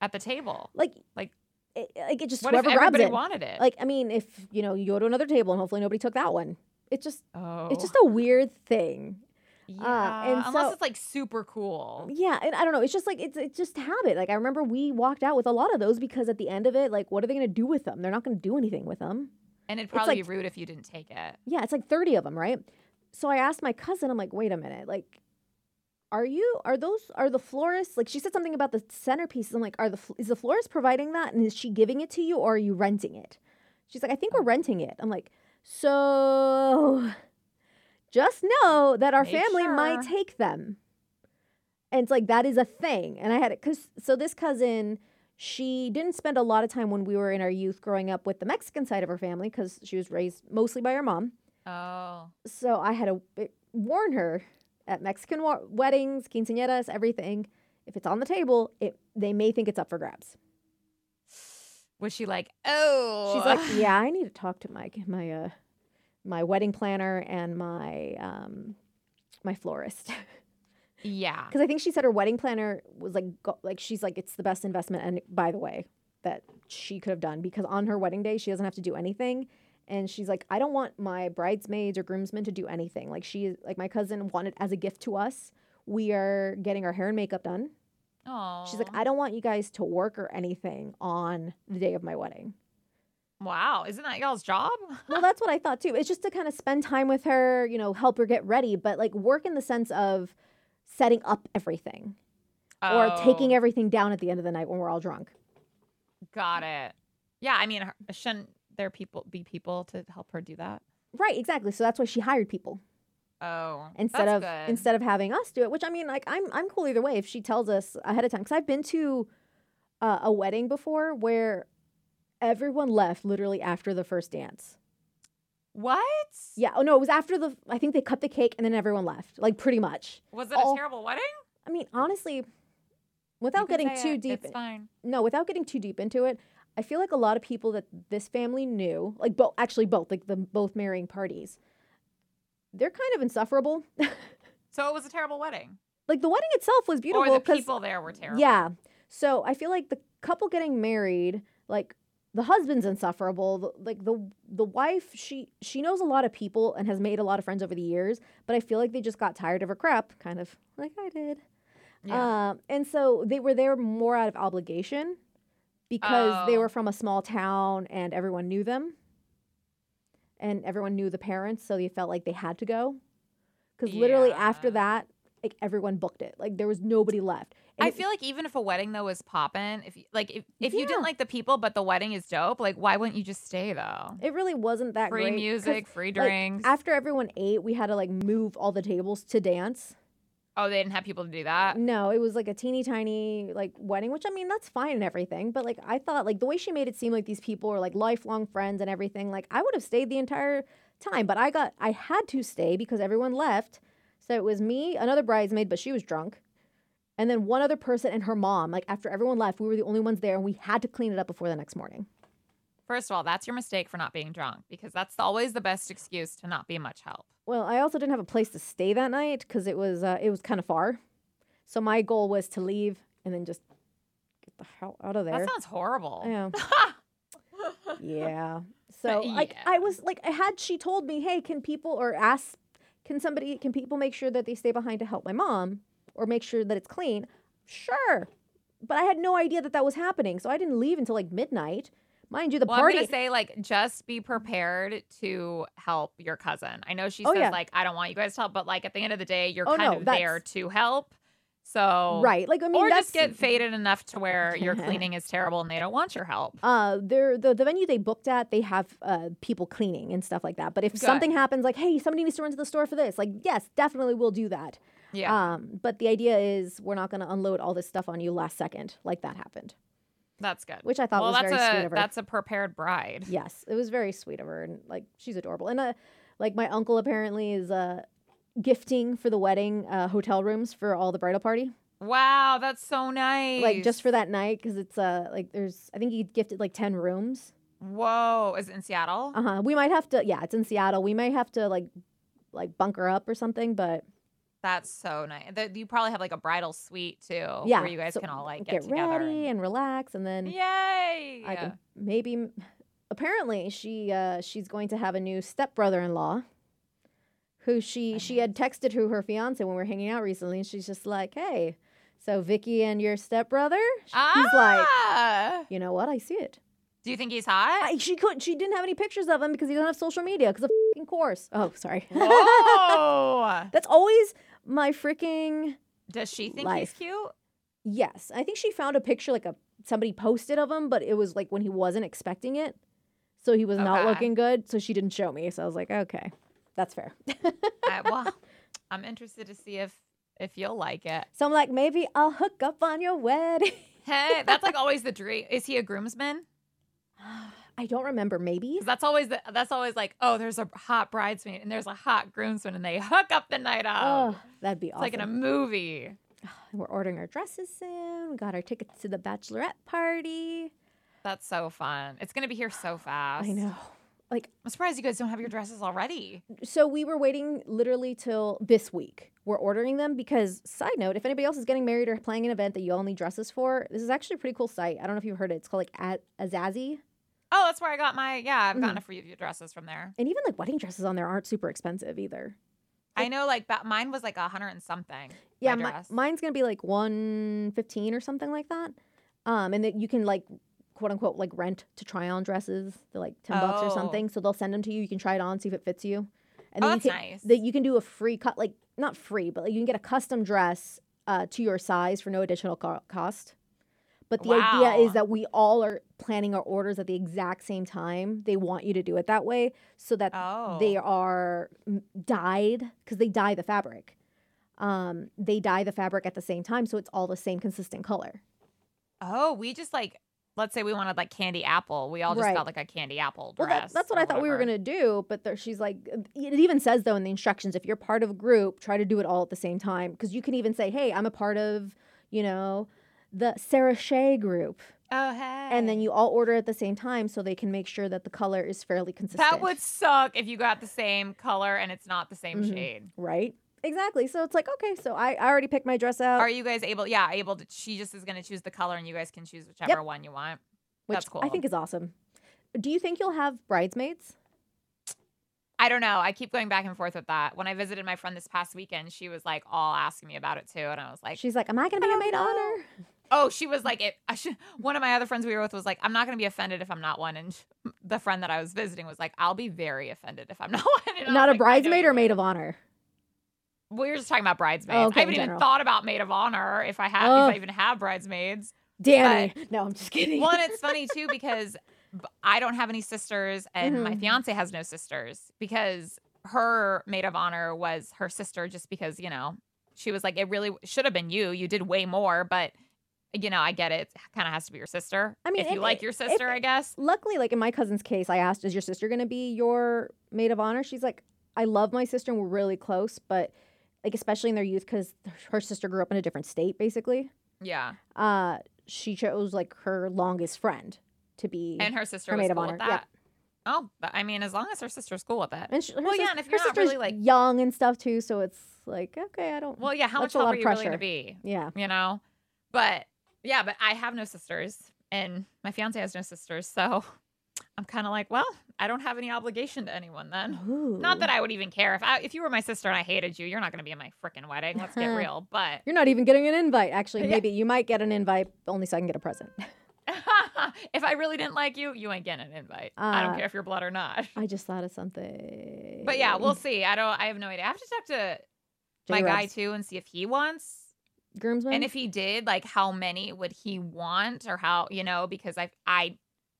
at the table? like like- it, like it just What if whoever grabs it. wanted it? Like I mean, if you know you go to another table and hopefully nobody took that one. It's just oh, it's just a oh. weird thing. Uh, yeah. and unless so- it's like super cool. Yeah, and I don't know. It's just like it's it's just habit. Like I remember we walked out with a lot of those because at the end of it, like what are they gonna do with them? They're not gonna do anything with them. And it'd probably like- be rude if you didn't take it. Yeah, it's like 30 of them, right? So I asked my cousin, I'm like, wait a minute, like, are you, are those, are the florists, like, she said something about the centerpieces. I'm like, are the, is the florist providing that? And is she giving it to you or are you renting it? She's like, I think we're renting it. I'm like, so just know that our Make family might take them. And it's like, that is a thing. And I had it, cause, so this cousin, she didn't spend a lot of time when we were in our youth growing up with the Mexican side of her family because she was raised mostly by her mom Oh, so I had to uh, warn her at Mexican wa- weddings, quinceañeras, everything. If it's on the table, it they may think it's up for grabs. was she like, oh? She's like, yeah, I need to talk to my my uh my wedding planner and my um my florist. Yeah. because I think she said her wedding planner was like, go, like she's like, it's the best investment. And by the way, that she could have done because on her wedding day she doesn't have to do anything, and she's like, I don't want my bridesmaids or groomsmen to do anything. Like she, like my cousin wanted as a gift to us. We are getting our hair and makeup done. Oh. She's like, I don't want you guys to work or anything on the day of my wedding. wow. Isn't that y'all's job? well, that's what I thought too. It's just to kind of spend time with her, you know, help her get ready, but like work in the sense of setting up everything or taking Oh, everything down at the end of the night when we're all drunk. Got it. Yeah. I mean, her- shouldn't there people be people to help her do that? Right, exactly. So that's why she hired people Oh. instead of good. instead of having us do it. Which I mean, like I'm I'm cool either way if she tells us ahead of time. Because I've been to uh, a wedding before where everyone left literally after the first dance. What? Yeah. Oh no, it was after the. I think they cut the cake and then everyone left. Like pretty much. Was it all- a terrible wedding? I mean, honestly, without getting too it. deep, It's fine. no, without getting too deep into it, I feel like a lot of people that this family knew, like both, actually both, like the both marrying parties, they're kind of insufferable. [LAUGHS] So it was a terrible wedding. like the wedding itself was beautiful or the people there were terrible. yeah. So I feel like the couple getting married, like the husband's insufferable. The, like the the wife, she she knows a lot of people and has made a lot of friends over the years, but I feel like they just got tired of her crap, kind of like I did. Yeah. Um, and so they were there more out of obligation because they Oh. were from a small town and everyone knew them. And everyone knew the parents, so they felt like they had to go. Because literally after that, like everyone booked it. Like there was nobody left. And I it- feel like even if a wedding though is poppin', if you, like if, if you didn't like the people but the wedding is dope, like why wouldn't you just stay though? it really wasn't that Free great. music, free like, drinks. after everyone ate, we had to like move all the tables to dance. Oh, they didn't have people to do that. No, it was like a teeny tiny like wedding, which I mean that's fine and everything, but like I thought like the way she made it seem like these people were like lifelong friends and everything, like I would have stayed the entire time, but I got I had to stay because everyone left. So it was me, another bridesmaid, but she was drunk. And then one other person and her mom. Like after everyone left, we were the only ones there and we had to clean it up before the next morning. First of all, that's your mistake for not being drunk because that's always the best excuse to not be much help. Well, I also didn't have a place to stay that night because it was uh, it was kind of far. So my goal was to leave and then just get the hell out of there. That sounds horrible. Yeah. [LAUGHS] yeah. So like. I was like had she told me, "Hey, can people or ask can somebody can people make sure that they stay behind to help my mom or make sure that it's clean?" Sure. But I had no idea that that was happening. So I didn't leave until like midnight. Mind you, the well, party I'm gonna say like just be prepared to help your cousin. I know she Oh, says yeah. like I don't want you guys to help, but like at the end of the day, you're Oh, kind no, of there to help. So right. Like I mean or that's just get faded enough to where [LAUGHS] your cleaning is terrible and they don't want your help. Uh, they're the the venue they booked at. They have uh people cleaning and stuff like that. But if Good. something happens, like hey, somebody needs to run to the store for this, like yes, definitely we'll do that. Yeah, Um, but the idea is we're not going to unload all this stuff on you last second, like that happened. That's good. Which I thought well, was that's very a sweet of her. that's a prepared bride. Yes, it was very sweet of her, and like she's adorable. And uh, like my uncle apparently is uh gifting for the wedding uh, hotel rooms for all the bridal party, Wow, that's so nice. like just for that night because it's uh like there's I think he gifted like ten rooms. Whoa, is it in Seattle? Uh huh. We might have to. Yeah, it's in Seattle. We might have to like like bunker up or something, but That's so nice. Th- You probably have like a bridal suite too, yeah, where you guys so can all like get, get, together. ready and- and relax, and then Yay! I can maybe. Apparently, she uh, she's going to have a new stepbrother-in-law, who she she had texted who her fiance when we were hanging out recently, and she's just like, "Hey, so Vicky and your stepbrother?" Sh- He's like, Ah! "You know what? I see it." Do you think he's hot? I, she couldn't. She didn't have any pictures of him because he doesn't have social media. Because of course. Oh, sorry. [LAUGHS] Whoa! That's always my freaking Does she think Life. he's cute? yes. I think she found a picture like a somebody posted of him, but it was like when he wasn't expecting it, so he was not looking good. So she didn't show me. So I was like, okay, that's fair. I, [LAUGHS] uh, well, [LAUGHS] I'm interested to see if if you'll like it. so I'm like, maybe I'll hook up on your wedding. Hey, that's like [LAUGHS] always the dream. Is he a groomsman? [SIGHS] [SIGHS] [SIGHS] I don't remember. Maybe that's always the, that's always like, oh, there's a hot bridesmaid and there's a hot groomsman and they hook up the night up. Oh, that'd be it's awesome. like in a movie. [SIGHS] We're ordering our dresses soon. We got our tickets to the bachelorette party. That's so fun. It's gonna be here so [SIGHS] fast. I know. like I'm surprised you guys don't have your dresses already. so we were waiting literally till this week. We're ordering them because side note, if anybody else is getting married or planning an event that you all need dresses for, this is actually a pretty cool site. I don't know if you've heard it. It's called like Azazie. Oh, that's where I got my yeah. I've Mm-hmm. gotten a few dresses from there. And even like wedding dresses on there aren't super expensive either. I know, like. Mine was like a hundred and something. Yeah, my mine's gonna be like one fifteen or something like that. Um, and that you can like quote unquote like rent to try on dresses. They're like ten bucks or Oh. something. So they'll send them to you. You can try it on, see if it fits you. And Oh, then you can, nice. That you can do a free cut, like not free, but like you can get a custom dress uh, to your size for no additional co- cost. But the idea is that we all are planning our orders at the exact same time. They want you to do it that way so that Oh. they are dyed because they dye the fabric. Um, they dye the fabric at the same time, so it's all the same consistent color. Oh, we just like let's say we wanted like candy apple. We all just Right. got like a candy apple Well, dress. that, that's what I thought we were gonna do, but there, she's like, it even says though in the instructions, if you're part of a group, try to do it all at the same time because you can even say, hey, I'm a part of, you know, the Sarah Shea group, Oh hey. and then you all order at the same time so they can make sure that the color is fairly consistent. that would suck if you got the same color and it's not the same Mhm. shade. right. Exactly. So it's like, okay, so I, I already picked my dress out, Are you guys able? Yeah, able to. She just is gonna choose the color, and you guys can choose whichever one you want. which that's cool. I think is awesome. Do you think you'll have bridesmaids? I don't know. I keep going back and forth with that. When I visited my friend this past weekend, she was like all asking me about it too, and I was like, She's like, am I going to be a maid of know. honor? "Oh, she was like it." I should, one of my other friends we were with was like, "I'm not going to be offended if I'm not one," and the friend that I was visiting was like, "I'll be very offended if I'm [LAUGHS] not one." And Not a like, bridesmaid or maid of honor? We were just talking about bridesmaids. Oh, okay, I haven't even thought about maid of honor if I have Ugh. if I even have bridesmaids. Danny. no, I'm just kidding. Well, and it's [LAUGHS] funny too because I don't have any sisters, and my Mhm. fiance has no sisters because her maid of honor was her sister. Just because you know she was like, it really should have been you. You did way more, but you know, I get it. It kind of has to be your sister. I mean, if you if like it- your if sister, I guess. Luckily, like in my cousin's case, I asked, "Is your sister going to be your maid of honor?" She's like, "I love my sister, and we're really close, but like especially in their youth, because her sister grew up in a different state, basically. Yeah, Uh, she chose like her longest friend to be, and her sister her was maid of cool honor, with yeah. that. Oh, but I mean, as long as her sister's cool with it. and she, well, yeah, and if you're not really, like- young and stuff too, so it's like okay, I don't. Well, yeah. How much lot are you really gonna be? yeah, you know but yeah but i have no sisters and my fiance has no sisters so [LAUGHS] i'm kind of like well i don't have any obligation to anyone then not that i would even care if I, if you were my sister and i hated you you're not going to be at my freaking wedding let's get [LAUGHS] real but You're not even getting an invite. Actually, Yeah. maybe you might get an invite only so I can get a present. [LAUGHS] if i really didn't like you you ain't getting an invite i don't Uh, care if you're blood or not I just thought of something. but yeah we'll see i don't i have no idea i have to talk to my guy too and see if he wants groomsmen. And if he did, like how many would he want or how, you know, because I I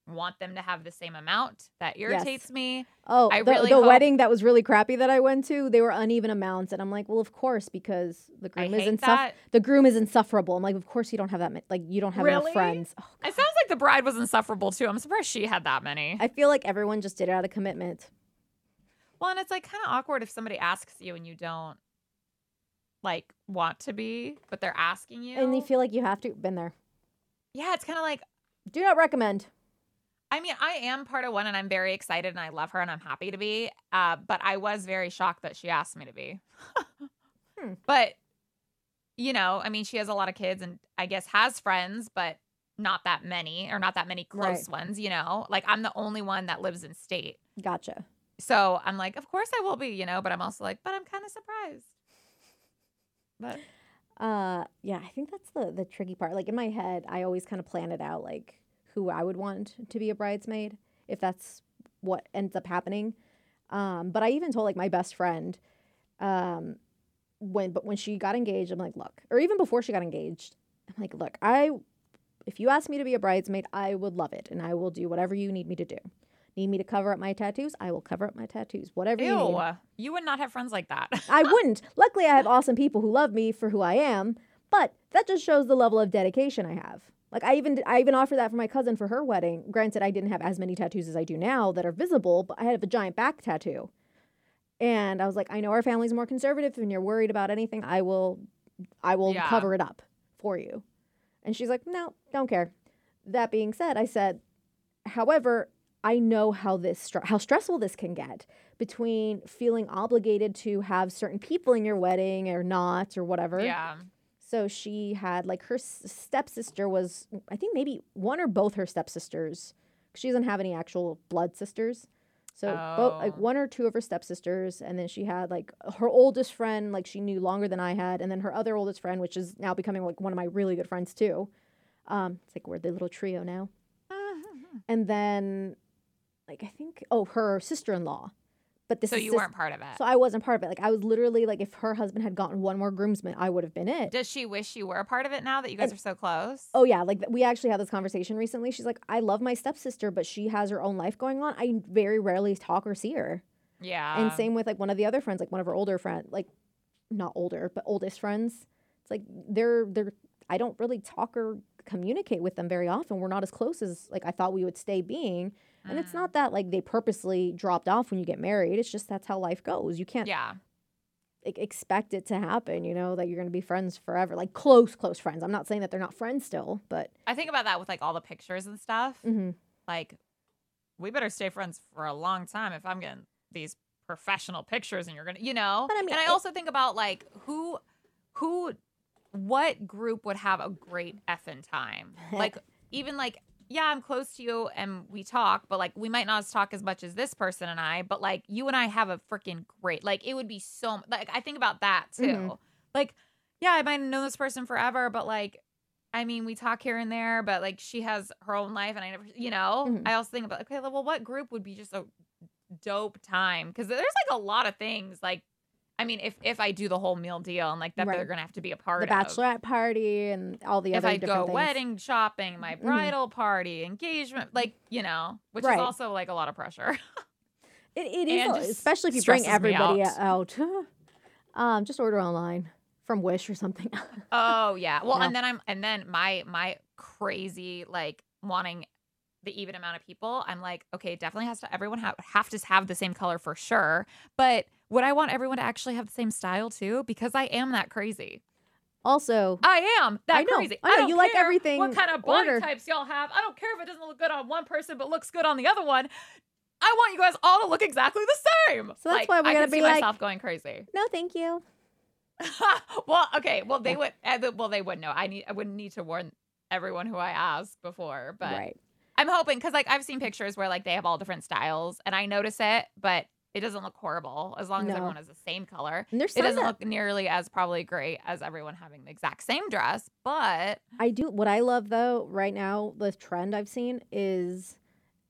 want them to have the same amount. That irritates me. Oh, I the, really the hope- wedding that was really crappy that I went to, they were uneven amounts, and I'm like, well, of course, because the I groom is hate insuff- the groom is insufferable. I'm like, of course you don't have that many, like you don't have enough friends. Oh, It sounds like the bride was insufferable too. I'm surprised she had that many. I feel like everyone just did it out of commitment. well, and it's like kind of awkward if somebody asks you and you don't like want to be, but they're asking you. And you feel like you have to. Been there. yeah, it's kind of like Do not recommend. I mean, I am part of one and I'm very excited and I love her and I'm happy to be. Uh, but I was very shocked that she asked me to be. [LAUGHS] Hmm. But, you know, I mean, she has a lot of kids and I guess has friends, but not that many or not that many close ones, you know? Like I'm the only one that lives in state. Gotcha. So I'm like, of course I will be, you know, but I'm also like, but I'm kind of surprised. But Uh, yeah, I think that's the the tricky part. Like in my head, I always kind of plan it out, like who I would want to be a bridesmaid if that's what ends up happening. Um, but I even told like my best friend, um, when but when she got engaged, I'm like, look, or even before she got engaged, I'm like, look, I, if you ask me to be a bridesmaid, I would love it, and I will do whatever you need me to do. Need me to cover up my tattoos? I will cover up my tattoos. Whatever you need. ew, you would not have friends like that. I [LAUGHS] wouldn't. Luckily, I have awesome people who love me for who I am, but that just shows the level of dedication I have. Like I even I even offered that for my cousin for her wedding. Granted, I didn't have as many tattoos as I do now that are visible, but I had a giant back tattoo. And I was like, I know our family's more conservative and you're worried about anything, I will I will Yeah. cover it up for you. And she's like, "No, don't care." That being said, I said, "However, I know how this how stressful this can get between feeling obligated to have certain people in your wedding or not or whatever. Yeah. So she had like her s- stepsister was I think maybe one or both her stepsisters. She doesn't have any actual blood sisters. So both like Oh. one or two of her stepsisters and then she had like her oldest friend like she knew longer than I had and then her other oldest friend which is now becoming like one of my really good friends too. Um it's like we're the little trio now. [LAUGHS] And then like I think oh her sister-in-law. But this So you sis- weren't part of it. so I wasn't part of it. Like I was literally like if her husband had gotten one more groomsman, I would have been it. Does she wish you were a part of it now that you guys And- are so close? Oh yeah, like we actually had this conversation recently. She's like, I love my stepsister, but she has her own life going on. I very rarely talk or see her. yeah. and same with like one of the other friends, like one of her older friend, like not older, but oldest friends. It's like they're they're I don't really talk or communicate with them very often. We're not as close as like I thought we would stay being. And it's Mm. not that like they purposely dropped off when you get married. It's just that's how life goes. You can't Yeah. e- expect it to happen, you know, that you're going to be friends forever. Like close close friends. I'm not saying that they're not friends still, but I think about that with like all the pictures and stuff. mhm. Like, we better stay friends for a long time if I'm getting these professional pictures and you're gonna, you know. But I mean, and I it- also think about like who, who, what group would have a great effing time? [LAUGHS] Like even like. Yeah, I'm close to you and we talk, but like we might not talk as much as this person and I, but like you and I have a freaking great like it would be so like I think about that too. Mhm. Like, yeah, I might know this person forever, but like I mean, we talk here and there, but like she has her own life, and I never, you know. Mhm. I also think about okay, well, what group would be just a dope time? Because there's like a lot of things. Like, I mean, if if I do the whole meal deal and like that, Right. they're gonna have to be a part the of. bachelorette party and all the If other I different go things. wedding shopping, my Mhm. bridal party, engagement, like you know, which Right. is also like a lot of pressure. [LAUGHS] It, it is, especially if you bring everybody out. out. [LAUGHS] um, just order online from Wish or something. [LAUGHS] Oh yeah. Well, No. and then I'm and then my my crazy like wanting the even amount of people. I'm like, okay, definitely has to everyone have have to have the same color for sure. But would I want everyone to actually have the same style too? Because I am that crazy. also, I am that I know, crazy. I know, don't you like everything What kind of body order. types y'all have? I don't care if it doesn't look good on one person but looks good on the other one. I want you guys all to look exactly the same. So that's Like, why we I gotta be see like- myself going crazy. no, thank you. [LAUGHS] well, okay. Well, they would. Uh, well, they would know. I need. I wouldn't need to warn everyone who I ask before, but right. I'm hoping because like I've seen pictures where like they have all different styles, and I notice it, but it doesn't look horrible as long as No. everyone has the same color. And there's It doesn't that look nearly as probably great as everyone having the exact same dress, but I do. What I love though, right now, the trend I've seen is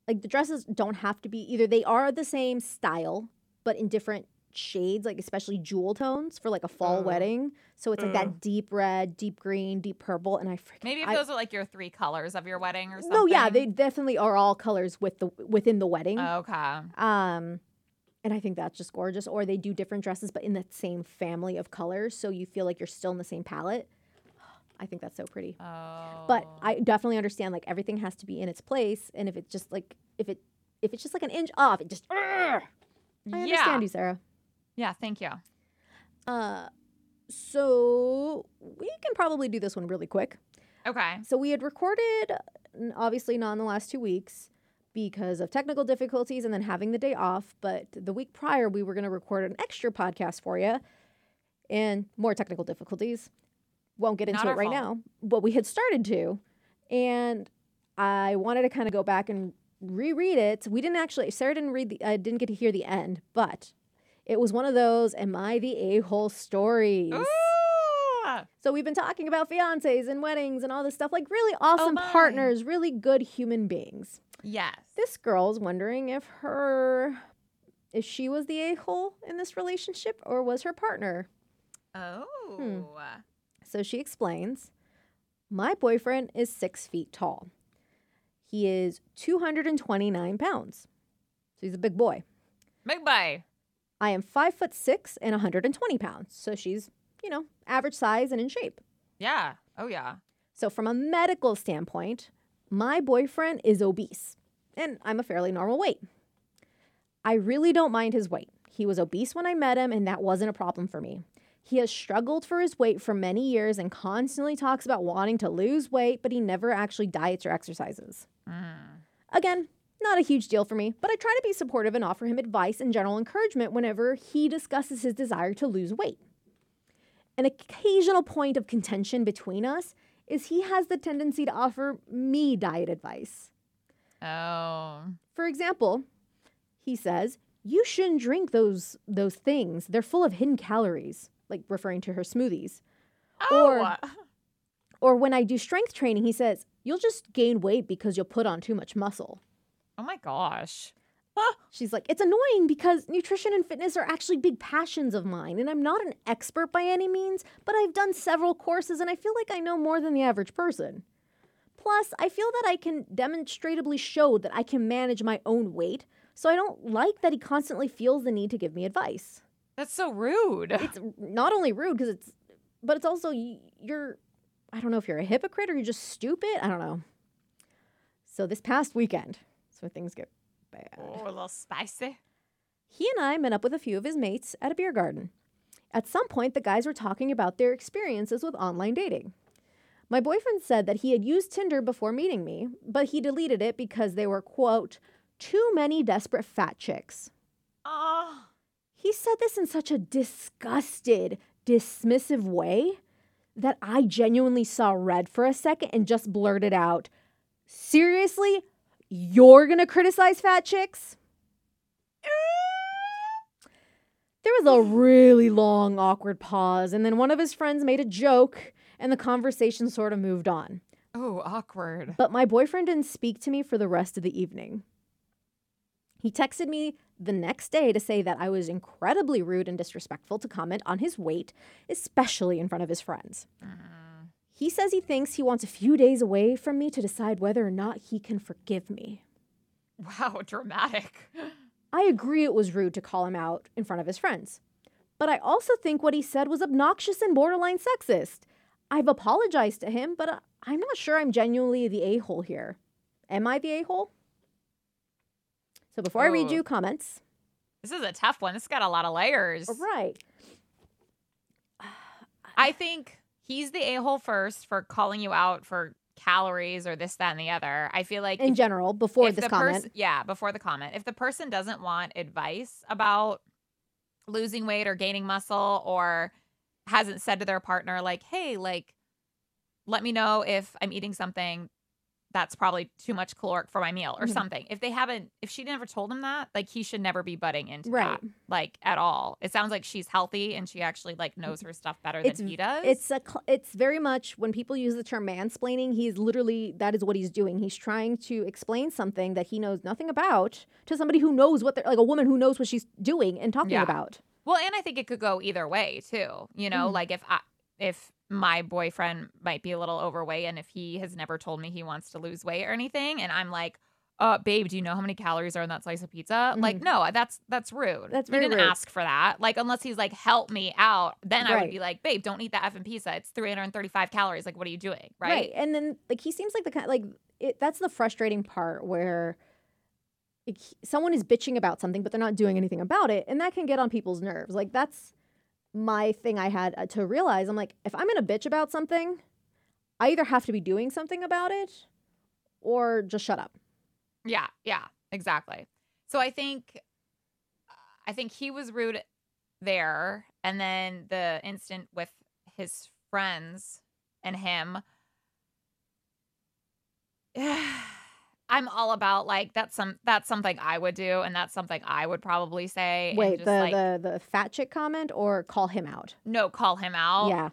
like the dresses don't have to be either. They are the same style, but in different shades, like especially jewel tones for like a fall Ooh. wedding. So it's like that deep red, deep green, deep purple, and I freaking maybe if I- those are like your three colors of your wedding or something. No, yeah, they definitely are all colors with the within the wedding. Okay. Um, and I think that's just gorgeous. Or they do different dresses, but in that same family of colors, so you feel like you're still in the same palette. [SIGHS] I think that's so pretty. Oh. But I definitely understand like everything has to be in its place, and if it's just like if it if it's just like an inch off, it just. I yeah. understand you, Sarah. Yeah. Thank you. Uh, so we can probably do this one really quick. Okay. So we had recorded, obviously not in the last two weeks because of technical difficulties and then having the day off. But the week prior, we were going to record an extra podcast for you and more technical difficulties. Won't get into it right fault. now, but we had started to. And I wanted to kind of go back and reread it. We didn't actually, Sarah didn't read the, I didn't get to hear the end, but it was one of those, am I the a hole stories? Ooh. So we've been talking about fiancés and weddings and all this stuff, like really oh awesome my. partners, really good human beings. Yes. This girl's wondering if her if she was the a-hole in this relationship or was her partner. Hmm. Oh. So she explains, my boyfriend is six feet tall. He is 229 pounds. So he's a big boy. Big boy. I am five foot six and 120 pounds. So she's, you know, average size and in shape. Yeah. Oh yeah. So, from a medical standpoint, my boyfriend is obese, and I'm a fairly normal weight. I really don't mind his weight. He was obese when I met him, and that wasn't a problem for me. He has struggled for his weight for many years and constantly talks about wanting to lose weight, but he never actually diets or exercises. Mm. Again, Not a huge deal for me, but I try to be supportive and offer him advice and general encouragement whenever he discusses his desire to lose weight. An occasional point of contention between us is he has the tendency to offer me diet advice. Oh. For example, he says, "You shouldn't drink those those things. They're full of hidden calories," like referring to her smoothies. Oh. Or- [LAUGHS] Or when I do strength training, he says, "You'll just gain weight because you'll put on too much muscle." oh my gosh. She's like, "It's annoying because nutrition and fitness are actually big passions of mine, and I'm not an expert by any means, but I've done several courses and I feel like I know more than the average person." Plus, I feel that I can demonstrably show that I can manage my own weight, so I don't like that he constantly feels the need to give me advice. That's so rude. it's not only rude because it's but it's also you're i don't know if you're a hypocrite or you're just stupid i don't know so this past weekend so things get bad Oh, a little spicy. he and i met up with a few of his mates at a beer garden at some point the guys were talking about their experiences with online dating my boyfriend said that he had used tinder before meeting me but he deleted it because they were quote too many desperate fat chicks Oh. He said this in such a disgusted, dismissive way that I genuinely saw red for a second and just blurted out, Seriously? You're gonna criticize fat chicks? There was a really long, awkward pause, and then one of his friends made a joke, and the conversation sort of moved on. Oh, awkward. But my boyfriend didn't speak to me for the rest of the evening. He texted me the next day to say that I was incredibly rude and disrespectful to comment on his weight, especially in front of his friends. Mm-hmm. He says he thinks he wants a few days away from me to decide whether or not he can forgive me. Wow, [LAUGHS] dramatic. I agree it was rude to call him out in front of his friends. But I also think what he said was obnoxious and borderline sexist. I've apologized to him, but uh, I'm not sure I'm genuinely the a hole here. Am I the a hole? So before I read Oh. you comments, This is a tough one. This got a lot of layers. right. [SIGHS] I think he's the a hole first for calling you out for calories or this, that, and the other. I feel like In if- general, before this comment, pers- yeah, before the comment. If the person doesn't want advice about losing weight or gaining muscle or hasn't said to their partner, like, hey, like, let me know if I'm eating something that's probably too much caloric for my meal or Mhm. something. If they haven't, if she never told him that, like, he should never be butting into Right. that, like, at all. It sounds like she's healthy and she actually, like, knows her stuff better It's- than he does. it's a it's very much when people use the term mansplaining, he's literally that is what he's doing. He's trying to explain something that he knows nothing about to somebody who knows what they're like a woman who knows what she's doing and talking Yeah. about. Well, and I think it could go either way too. You know, Mhm. like if I if my boyfriend might be a little overweight and if he has never told me he wants to lose weight or anything and I'm like, "Uh, babe, do you know how many calories are in that slice of pizza?" Like, no, that's that's rude. That's very didn't rude. ask for that. Like unless he's like, "Help me out." Then I would be like, "Babe, don't eat that effing pizza. It's 335 calories. Like, what are you doing?" Right? And then like he seems like the kind like it, that's the frustrating part where he- someone is bitching about something but they're not doing anything about it and that can get on people's nerves. Like that's my thing I had uh, to realize. I'm like if I'm going to bitch about something, I either have to be doing something about it or just shut up. Yeah, yeah, exactly. So I think I think he was rude there and then the instant with his friends and him I'm all about like that's some that's something I would do and that's something I would probably say Wait, the, like, the the fat chick comment or call him out? no call him out Yeah.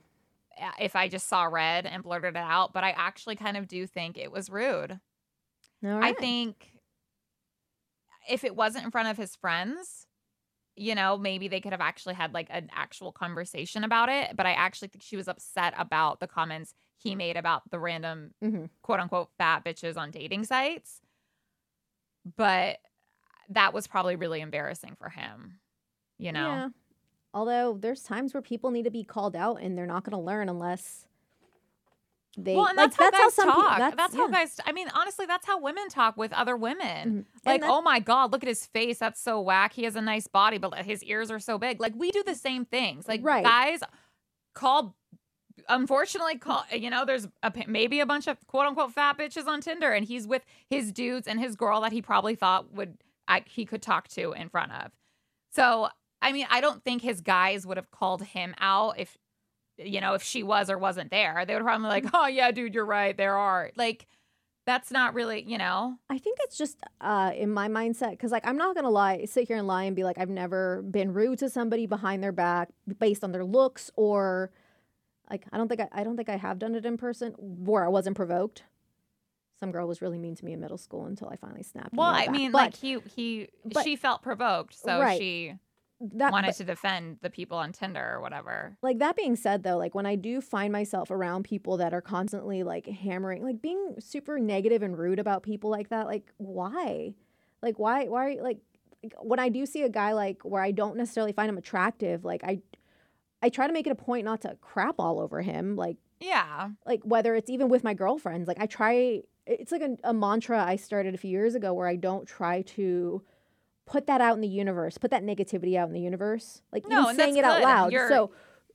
if I just saw red and blurted it out but I actually kind of do think it was rude All I think if it wasn't in front of his friends, you know, maybe they could have actually had like an actual conversation about it. But I actually think she was upset about the comments he made about the random Mhm. quote unquote fat bitches on dating sites. But that was probably really embarrassing for him, you know? Yeah. Although there's times where people need to be called out and they're not going to learn unless they well, and like, that's, how guys some peo- talk. that's, how yeah. guys. I mean, honestly, that's how women talk with other women. Mhm. Like, that- oh my god, look at his face. That's so whack. He has a nice body, but his ears are so big. Like, we do the same things. Like, Right. guys call unfortunately call you know there's a, maybe a bunch of quote unquote fat bitches on Tinder and he's with his dudes and his girl that he probably thought would I, he could talk to in front of. So I mean I don't think his guys would have called him out if you know if she was or wasn't there. They would probably like, oh yeah, dude, you're right. There are like that's not really you know I think it's just uh, in my mindset because, like, I'm not gonna lie, sit here and lie and be like, I've never been rude to somebody behind their back based on their looks or, like, I don't think I, I don't think I have done it in person where I wasn't provoked. Some girl was really mean to me in middle school until I finally snapped. well I back. mean But like he he but- she felt provoked so Right. she that, wanted but- to defend the people on Tinder or whatever. like that being said though like when i do find myself around people that are constantly like hammering like being super negative and rude about people like that like why like why why like like, when i do see a guy like where i don't necessarily find him attractive like i i try to make it a point not to crap all over him like Yeah. like whether it's even with my girlfriends like i try it's like a, a mantra i started a few years ago where i don't try to put that out in the universe put that negativity out in the universe like No, even saying it out good. loud You're so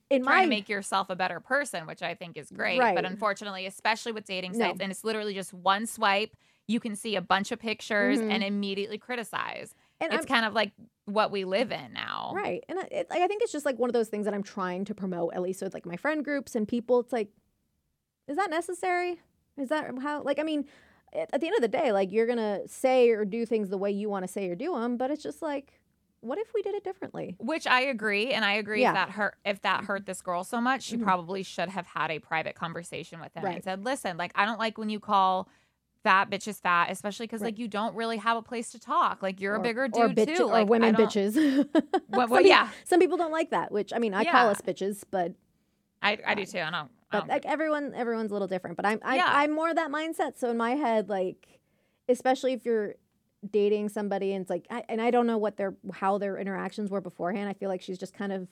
in trying my to make yourself a better person, which I think is great. Right. But unfortunately, especially with dating No. sites, and it's literally just one swipe, you can see a bunch of pictures Mhm. and immediately criticize. And it's I'm, kind of like what we live in now. right and I- it, like, i think it's just like one of those things that i'm trying to promote at least with like my friend groups and people it's like is that necessary is that how like i mean at, the end of the day like you're gonna say or do things the way you want to say or do them but it's just like what if we did it differently Which I agree, and I agree Yeah. if that hurt if that hurt this girl so much, she Mhm. probably should have had a private conversation with him Right. and said, "Listen, like I don't like when you call fat bitches fat, especially because Right. like you don't really have a place to talk. Like you're or, a bigger dude or, bitch, too, or like, women bitches [LAUGHS] Well, well, peop- yeah, some people don't like that which i mean i call us bitches but I, I do too. I don't. I but don't like everyone everyone's a little different but i'm I, Yeah. i'm more of that mindset so in my head like especially if you're dating somebody and it's like I, and i don't know what their how their interactions were beforehand i feel like she's just kind of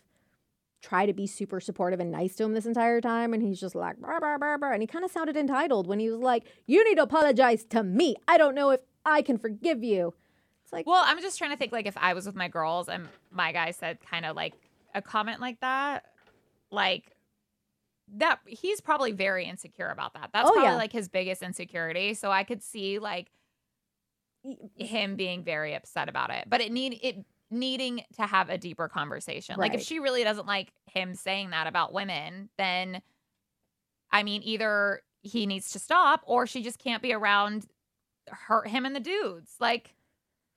try to be super supportive and nice to him this entire time and he's just like "Brr, brr, brr, brr," and he kind of sounded entitled when he was like you need to apologize to me i don't know if i can forgive you it's like Well, I'm just trying to think like if I was with my girls and my guy said kind of like a comment like that, like that he's probably very insecure about that. That's Oh, probably yeah. like his biggest insecurity. So I could see like him being very upset about it. But it need it needing to have a deeper conversation. Like if she really doesn't like him saying that about women, then I mean either he needs to stop or she just can't be around hurt him and the dudes. Like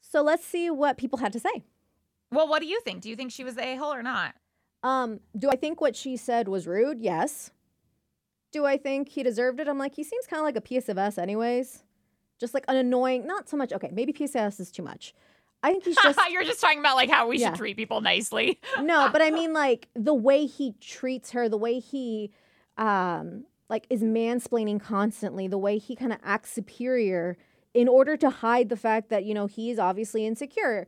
so let's see what people had to say Well, what do you think? Do you think she was the a hole or not? Um, do I think what she said was rude? Yes. Do I think he deserved it? I'm like, he seems kind of like a piece of us, anyways. Just like an annoying, not so much. Okay, maybe piece of us is too much. I think he's just [LAUGHS] You're just talking about like how we Yeah. should treat people nicely. no, but I mean like the way he treats her, the way he, um, like is mansplaining constantly, the way he kind of acts superior in order to hide the fact that you know he's obviously insecure,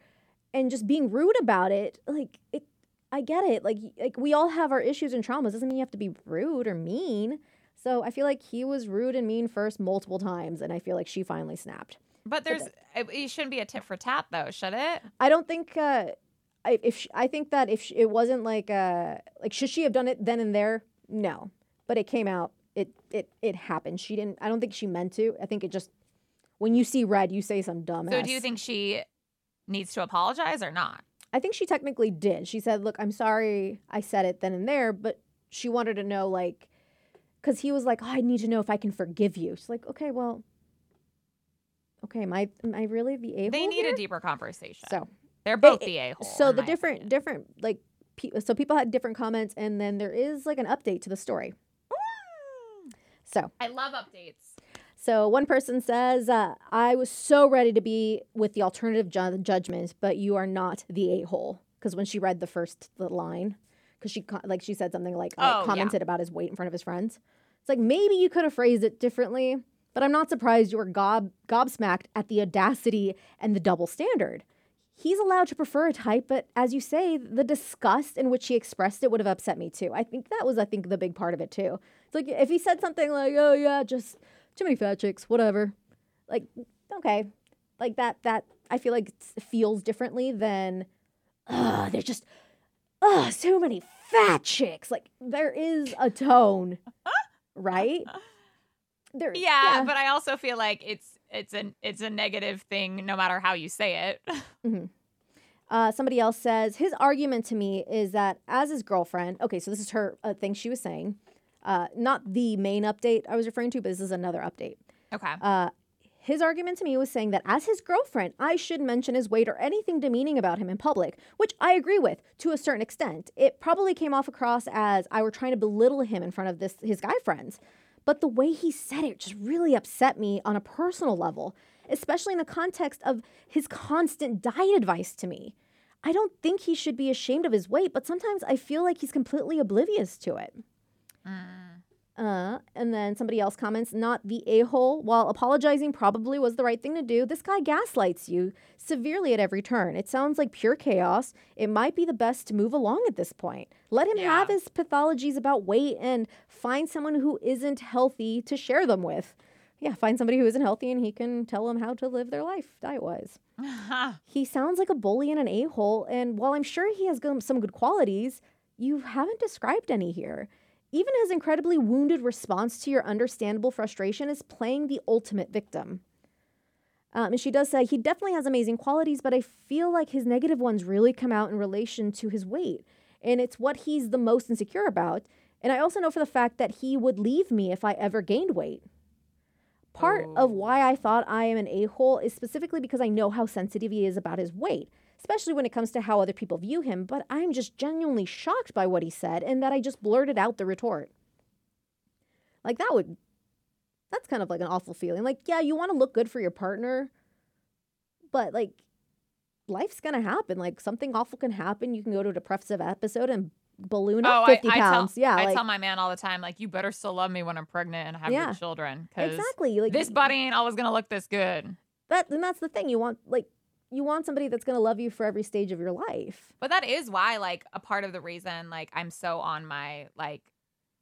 and just being rude about it. Like it, I get it. Like like we all have our issues and traumas. Doesn't mean you have to be rude or mean. So I feel like he was rude and mean first multiple times, and I feel like she finally snapped. But there's it, it shouldn't be a tit for tat though, should it? I don't think. Uh, I, if she, I think that if she, it wasn't like uh like should she have done it then and there? No, but it came out. It it it happened. She didn't. I don't think she meant to. I think it just when you see red, you say some dumb. So do you think she needs to apologize or not? I think she technically did. She said, "Look, I'm sorry. I said it then and there, but she wanted to know like." Because he was like, oh, I need to know if I can forgive you. She's like, okay, well, okay, am I, am I really the a hole? They need a deeper conversation. So They're both it- the a hole. so the different different like pe- so people had different comments and then there is like an update to the story so I love updates. so one person says uh, i was so ready to be with the alternative ju- judgment but you are not the a-hole because when she read the first the line because she like she said something like Oh, uh, yeah. commented about his weight in front of his friends it's like maybe you could have phrased it differently but i'm not surprised you were gob gobsmacked at the audacity and the double standard he's allowed to prefer a type, but as you say, the disgust in which he expressed it would have upset me too. I think that was, I think, the big part of it too. It's like if he said something like, "Oh yeah, just too many fat chicks, whatever," like okay, like that. That I feel like feels differently than, "Ugh, there's just, ugh, so many fat chicks. Like there is a tone, right? There, Yeah, but I also feel like it's it's a it's a negative thing no matter how you say it. [LAUGHS] Uh, somebody else says his argument to me is that as his girlfriend, okay, so this is her uh, thing she was saying, uh, not the main update I was referring to, but this is another update. Okay. Uh, his argument to me was saying that as his girlfriend, I should mention his weight or anything demeaning about him in public, which I agree with to a certain extent. It probably came off across as I were trying to belittle him in front of this his guy friends. But the way he said it just really upset me on a personal level, especially in the context of his constant diet advice to me. I don't think he should be ashamed of his weight, but sometimes I feel like he's completely oblivious to it. Mm. Uh, and then somebody else comments, not the a hole. While apologizing probably was the right thing to do, this guy gaslights you severely at every turn. It sounds like pure chaos. It might be the best to move along at this point. Let him have his pathologies about weight and find someone who isn't healthy to share them with. Yeah, find somebody who isn't healthy and he can tell them how to live their life diet wise. [LAUGHS] He sounds like a bully and an a hole, and while I'm sure he has some good qualities, you haven't described any here. Even his incredibly wounded response to your understandable frustration is playing the ultimate victim. Um, and she does say he definitely has amazing qualities, but I feel like his negative ones really come out in relation to his weight. And it's what he's the most insecure about. And I also know for the fact that he would leave me if I ever gained weight. Part of why I thought I am an a hole is specifically because I know how sensitive he is about his weight, especially when it comes to how other people view him. But I'm just genuinely shocked by what he said and that I just blurted out the retort. Like, that would, that's kind of like an awful feeling. Like, yeah, you want to look good for your partner, but like, life's gonna happen. Like, something awful can happen. You can go to a depressive episode and balloon up oh, I, 50 I pounds. tell yeah, I like, tell my man all the time, like, you better still love me when I'm pregnant and have Yeah. your children. Exactly. Like, this body ain't always gonna look this good. that, and that's the thing. You want, like, you want somebody that's gonna love you for every stage of your life. But that is why, like, a part of the reason, like, I'm so on my like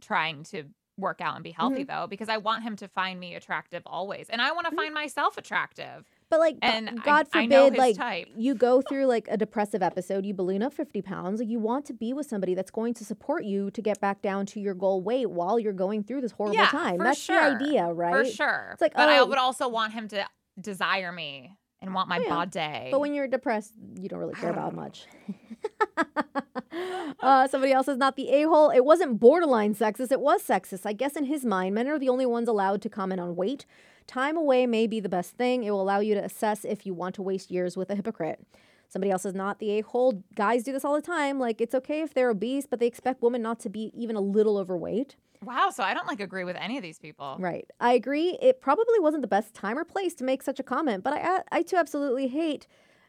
trying to work out and be healthy Mm-hmm. though, because I want him to find me attractive always, and I want to find myself attractive. But like, And God I forbid, his like type. you go through like a depressive episode, you balloon up fifty pounds. Like you want to be with somebody that's going to support you to get back down to your goal weight while you're going through this horrible yeah, time. That's sure. the idea, right? For sure. It's like, but I oh- would also want him to desire me and want my Oh, yeah. body. But when you're depressed, you don't really care about much. [LAUGHS] uh, somebody else is not the a hole. It wasn't borderline sexist. It was sexist. I guess in his mind, men are the only ones allowed to comment on weight. Time away may be the best thing. It will allow you to assess if you want to waste years with a hypocrite. Somebody else is not the a hole. Guys do this all the time. Like, it's okay if they're obese, but they expect women not to be even a little overweight. Wow, so I don't like agree with any of these people. Right. I agree. It probably wasn't the best time or place to make such a comment, but I uh, I too absolutely hate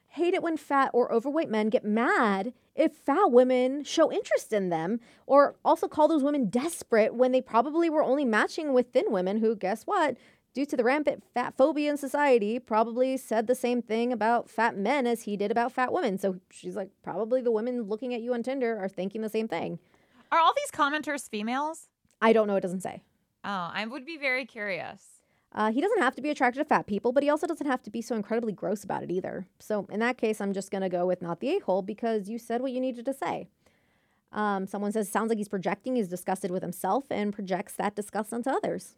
hate it when fat or overweight men get mad if fat women show interest in them or also call those women desperate when they probably were only matching with thin women who guess what due to the rampant fat phobia in society probably said the same thing about fat men as he did about fat women so she's like probably the women looking at you on tinder are thinking the same thing Are all these commenters females? I don't know it doesn't say Oh, I would be very curious. Uh, he doesn't have to be attracted to fat people, but he also doesn't have to be so incredibly gross about it either. So in that case, I'm just going to go with not the a hole because you said what you needed to say. Um, someone says, sounds like he's projecting, he's disgusted with himself and projects that disgust onto others.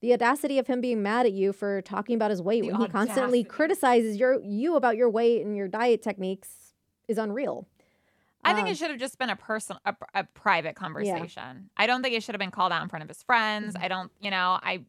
The audacity of him being mad at you for talking about his weight The when he constantly criticizes your you about your weight and your diet techniques is unreal. I think Um, it should have just been a person, a, a private conversation. I don't think it should have been called out in front of his friends. Mm-hmm. I don't, you know, I,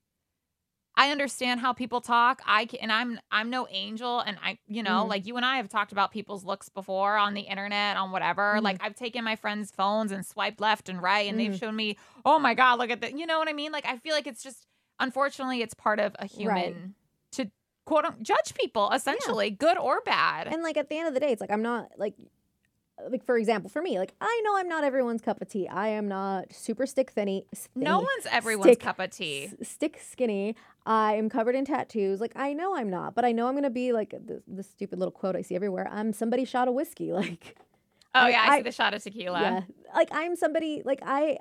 I understand how people talk. I can, and I'm, I'm no angel, and I, you know, Mhm. like you and I have talked about people's looks before on the internet, on whatever. Mhm. Like I've taken my friends' phones and swiped left and right, and they've shown me, oh my god, look at that. You know what I mean? Like I feel like it's just, unfortunately, it's part of a human to quote unquote judge people, essentially, good or bad. And like at the end of the day, it's like I'm not like like for example, for me, like I know I'm not everyone's cup of tea. I am not super stick thinny. no one's everyone's stick- cup of tea. s- stick skinny. I am covered in tattoos. Like I know I'm not, but I know I'm gonna be like the, the stupid little quote I see everywhere. I'm somebody shot of whiskey. [LAUGHS] Like Oh I- yeah, I, I- see the shot of tequila. yeah, like I'm somebody like I.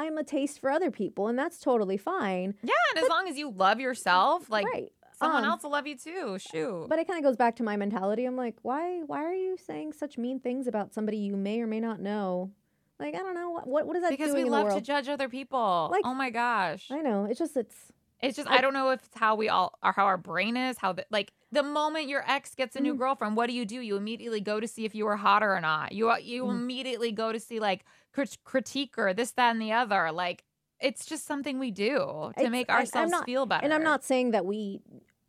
I'm a taste for other people, and that's totally fine. Yeah, and as long as you love yourself, like right. Someone um, else will love you too. Shoot. But it kind of goes back to my mentality. I'm like, why why are you saying such mean things about somebody you may or may not know Like I don't know what what, what is that because doing we in the love to judge other people. Like- oh my gosh. I know. It's just it's It's just I- I don't know if it's how we all are, how our brain is, how the like the moment your ex gets a new Mm. girlfriend, what do you do? You immediately go to see if you were hotter or not. You you Mm. immediately go to see like crit- critique or this, that, and the other. Like it's just something we do to It's- make ourselves not- feel better. and I'm not saying that we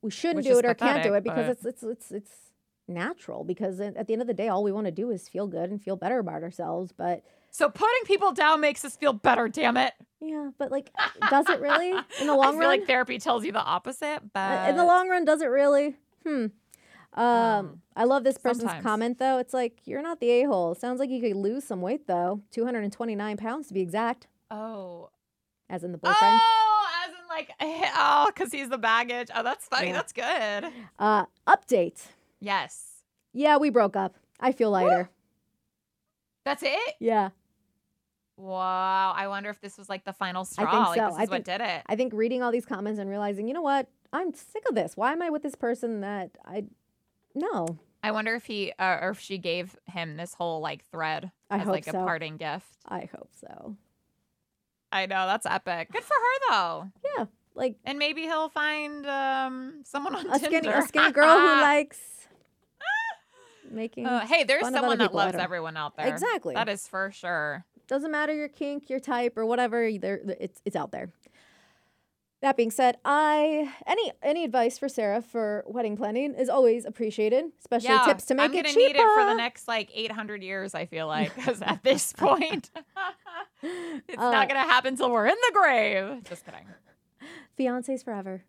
we shouldn't Which do it or can't do it because it's it's it's it's natural because at the end of the day all we want to do is feel good and feel better about ourselves but So putting people down makes us feel better. Damn it! yeah but like does it really [LAUGHS] in the long I feel run like therapy tells you the opposite, but Uh, in the long run does it really hmm um, Um, i love this person's sometimes. comment though it's like you're not the a-hole sounds like you could lose some weight though 229 pounds to be exact oh as in the boyfriend oh, as in like [LAUGHS] oh, because he's the baggage. Oh, that's funny. Yeah. That's good. uh update Yes, yeah we broke up i feel lighter that's it. yeah Wow. I wonder if this was like the final straw. I think like so. this is I what think- did it. I think reading all these comments and realizing, you know what? I'm sick of this. Why am I with this person that I no. I wonder if he uh, or if she gave him this whole like thread I as hope like a so. parting gift. I hope so. I know that's epic. Good for her though. Yeah. Like And maybe he'll find um someone on a skinny Tinder. a skinny girl who [LAUGHS] likes [LAUGHS] making Uh, hey, there's fun of other someone that loves everyone out there. Exactly. That is for sure. doesn't matter your kink, your type, or whatever. There, it's it's out there. That being said, I any any advice for Sara for wedding planning is always appreciated, especially yeah, tips to make I'm it gonna need it for the next like 800 years. I feel like [LAUGHS] because at this point, [LAUGHS] it's Uh, not gonna happen till we're in the grave. Just kidding. Fiancés forever.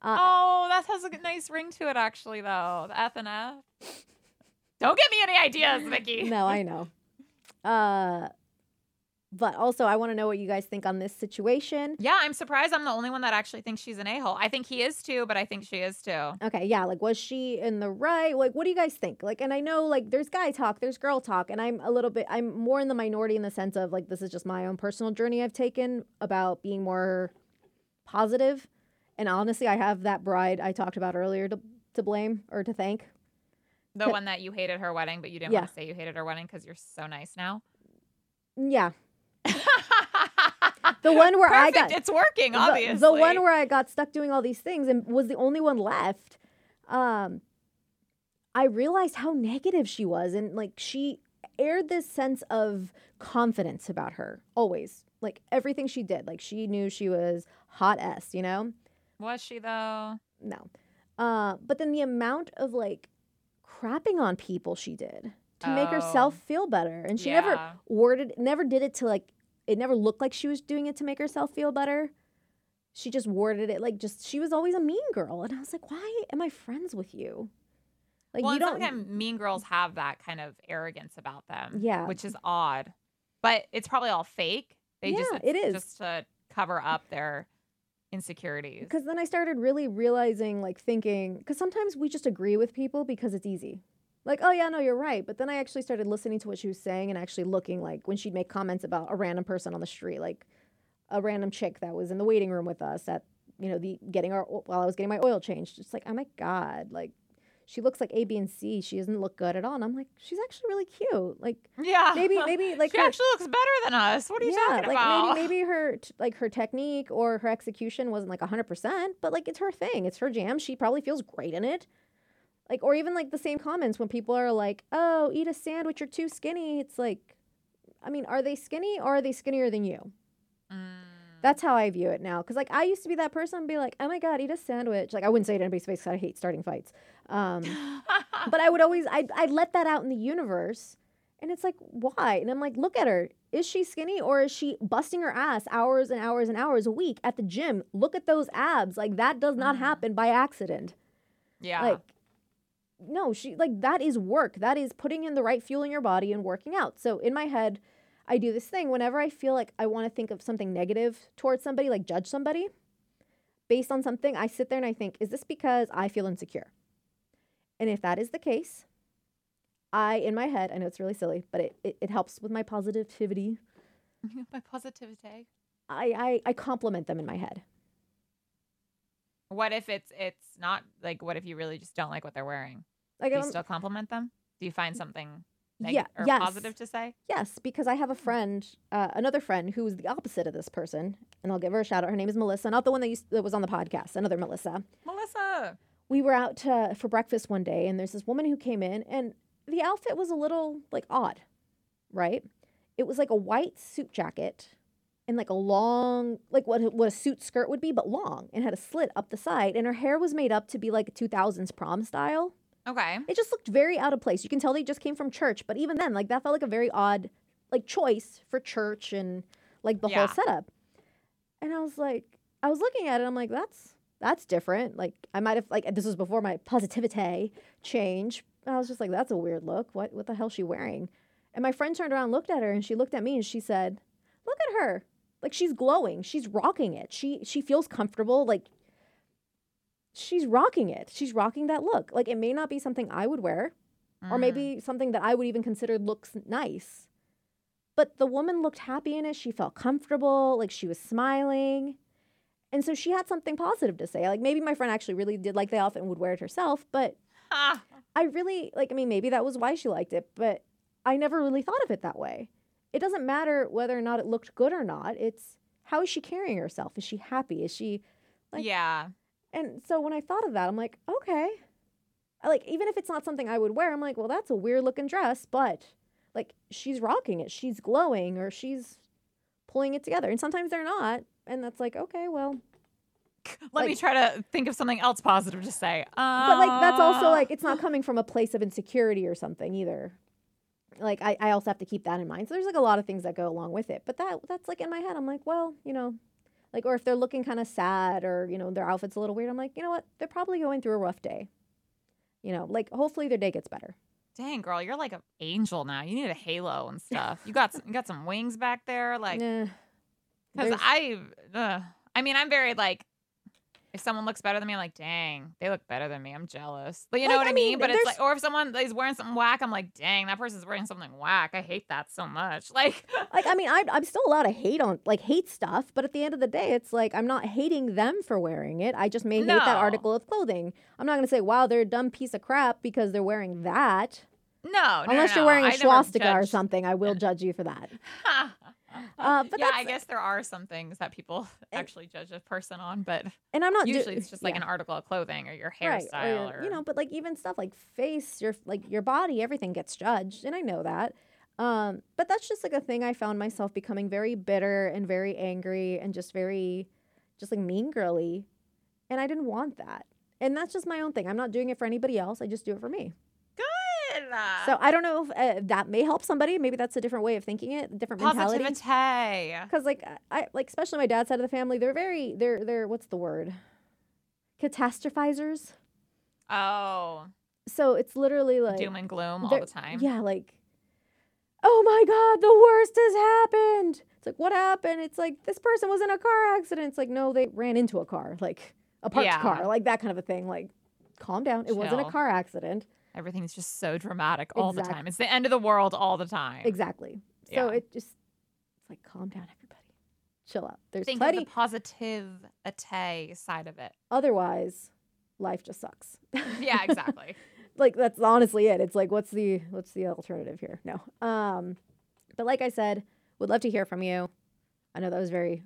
Uh, Oh, that has a nice ring to it, actually, though. The F and F. Don't give me any ideas, Vicky. no, I know. [LAUGHS] Uh, but also, I want to know what you guys think on this situation. Yeah, I'm surprised I'm the only one that actually thinks she's an a hole. I think he is too, but I think she is too. Okay, yeah, like was she in the right? Like, what do you guys think? Like, and I know like there's guy talk, there's girl talk, and I'm a little bit, I'm more in the minority in the sense of like this is just my own personal journey I've taken about being more positive. And honestly, I have that bride I talked about earlier to to blame or to thank. The one that you hated her wedding, but you didn't Yeah. want to say you hated her wedding because you're so nice now. Mm, yeah, [LAUGHS] the one where I Perfect. got it's working, obviously. The, one where I got stuck doing all these things and was the only one left. Um, I realized how negative she was, and like she aired this sense of confidence about her always. Like everything she did, like she knew she was hot s. You know, was she though? no. Uh, but then the amount of like crapping on people she did to make herself Oh. feel better, and she never worded never did it to like it never looked like she was doing it to make herself feel better she just worded it like just she was always a mean girl and i was like why am i friends with you like well, you don't sometimes mean girls have that kind of arrogance about them. Yeah. Which is odd. But it's probably all fake. They just it is. just to cover up their insecurities. because then i started really realizing like thinking because sometimes we just agree with people because it's easy like oh yeah no you're right but then i actually started listening to what she was saying and actually looking like when she'd make comments about a random person on the street like a random chick that was in the waiting room with us at you know the getting our while i was getting my oil changed just like oh my god like she looks like a b and c she doesn't look good at all and i'm like she's actually really cute like Yeah. maybe maybe [LAUGHS] like she her, actually looks better than us. What are you yeah, talking like about? maybe maybe her t- like her technique or her execution wasn't like 100%, but like it's her thing. It's her jam. She probably feels great in it. Like or even like the same comments when people are like, "Oh, eat a sandwich, you're too skinny." It's like I mean, are they skinny or are they skinnier than you? Mm. That's how I view it now. Cause like I used to be that person and be like, oh my God, eat a sandwich. Like I wouldn't say it in anybody's face 'cause I hate starting fights. Um, [LAUGHS] but I would always, I'd, I'd let that out in the universe. And it's like, why? And I'm like, look at her. Is she skinny or is she busting her ass hours and hours and hours a week at the gym? Look at those abs. Like that does not Mhm. happen by accident. yeah. Like, no, she like that is work. That is putting in the right fuel in your body and working out. So in my head, I do this thing whenever I feel like I want to think of something negative towards somebody, like judge somebody based on something, I sit there and I think, is this because I feel insecure? And if that is the case, I, in my head, I know it's really silly, but it, it, it helps with my positivity. [LAUGHS] My positivity. I, I, I compliment them in my head. What if it's it's not like what if you really just don't like what they're wearing? Like, Do you I'm- still compliment them? Do you find something neg- Yeah, or yes. positive to say? Yes, because I have a friend, uh, another friend who is the opposite of this person, and I'll give her a shout out. Her name is Melissa, not the one that, used, that was on the podcast. Another Melissa. Melissa. We were out to, for breakfast one day, and there's this woman who came in, and the outfit was a little like odd, right? It was like a white suit jacket and like a long, like what what a suit skirt would be, but long, and had a slit up the side, and her hair was made up to be like a 2000s prom style. Okay. It just looked very out of place. You can tell they just came from church, but even then, like that felt like a very odd like choice for church and like the Yeah. whole setup. And I was like, I was looking at it, I'm like, that's that's different. Like I might have like this was before my positivity change. I was just like, that's a weird look. What what the hell is she wearing? And my friend turned around, and looked at her, and she looked at me and she said, Look at her. Like she's glowing. She's rocking it. She she feels comfortable. Like she's rocking it. She's rocking that look. Like it may not be something I would wear, or Mm. maybe something that I would even consider looks nice. But the woman looked happy in it. She felt comfortable, like she was smiling. And so she had something positive to say. Like maybe my friend actually really did like the outfit and would wear it herself, but Ah, [LAUGHS] I really like I mean maybe that was why she liked it, but I never really thought of it that way. It doesn't matter whether or not it looked good or not. It's how is she carrying herself? Is she happy? Is she like- yeah. and so when I thought of that, I'm like, okay. I Like even if it's not something I would wear, I'm like, well, that's a weird looking dress, but like she's rocking it, she's glowing, or she's pulling it together. And sometimes they're not, and that's like, okay, well, Let me try to think of something else positive to say. but like that's also Uh, like it's not coming from a place of insecurity or something either. Like I, I also have to keep that in mind. So there's like a lot of things that go along with it. But that that's like in my head, I'm like, well, you know, like or if they're looking kind of sad or you know their outfit's a little weird, I'm like, you know what, they're probably going through a rough day. You know, like hopefully their day gets better. Dang, girl, you're like an angel now. You need a halo and [LAUGHS] stuff. You got some, you got some wings back there, like Nah, because there's- I, uh, I mean, I'm very like, if someone looks better than me, I'm like, dang, they look better than me. I'm jealous. But you know Like, what I, mean? mean, But it's like, or if someone is wearing something whack, I'm like, dang, that person's wearing something whack. I hate that so much. [LAUGHS] Like, like I mean, I, I'm still allowed to hate on like hate stuff, but at the end of the day, it's like I'm not hating them for wearing it. I just may hate that article of clothing. I'm not gonna say, wow, they're a dumb piece of crap because they're wearing that. no, no, Unless no, you're wearing a I swastika or something, I will [LAUGHS] judge you for that. [LAUGHS] Uh, but yeah, I guess there are some things that people [LAUGHS] And- actually judge a person on, but And I'm not do- usually it's just like yeah, an article of clothing or your right, hairstyle or, or, you know, but like even stuff like face, your like your body, everything gets judged, and I know that. Um, but that's just like a thing I found myself becoming very bitter and very angry and just very, just like mean girly, and I didn't want that. And that's just my own thing. I'm not doing it for anybody else. I just do it for me. Good. So I don't know if uh, that may help somebody. Maybe that's a different way of thinking it, a different mentality. Positivity. because like I like especially my dad's side of the family, they're very they're they're what's the word? Catastrophizers. Oh, So it's literally like doom and gloom all the time. Yeah, like oh my god, the worst has happened. It's like what happened? It's like this person was in a car accident. It's like no, they ran into a car, like a parked Yeah. car, like that kind of a thing. Like calm down. It wasn't a car accident. Everything's just so dramatic all the time. It's the end of the world all the time. Exactly. So Yeah. it just it's like calm down, everybody. Chill out. There's Think plenty. of the positivity side of it. Otherwise, life just sucks. [LAUGHS] Yeah, exactly. [LAUGHS] like that's honestly it. It's like what's the what's the alternative here? No. Um but like I said, would love to hear from you. I know that was very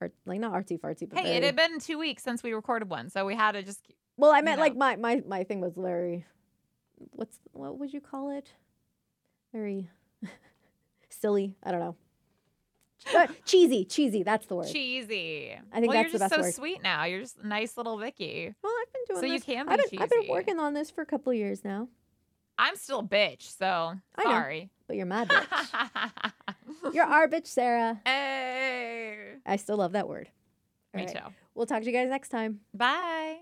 art, like not artsy fartsy, but hey, it had been two weeks since we recorded one, so we had to just. Well, I you meant know. like my my my thing was very what's what would you call it? Very [LAUGHS] silly. I don't know. Uh, [LAUGHS] cheesy, cheesy. That's the word. Cheesy. I think well, that's you're the just best so sweet now. You're just nice little Vicky. Well, I've been doing So you this. can I've be been, I've been working on this for a couple of years now. I'm still a bitch, so I know. sorry. But you're mad [LAUGHS] bitch. you're our bitch, Sara. hey. I still love that word. Me All right. too. We'll talk to you guys next time. Bye.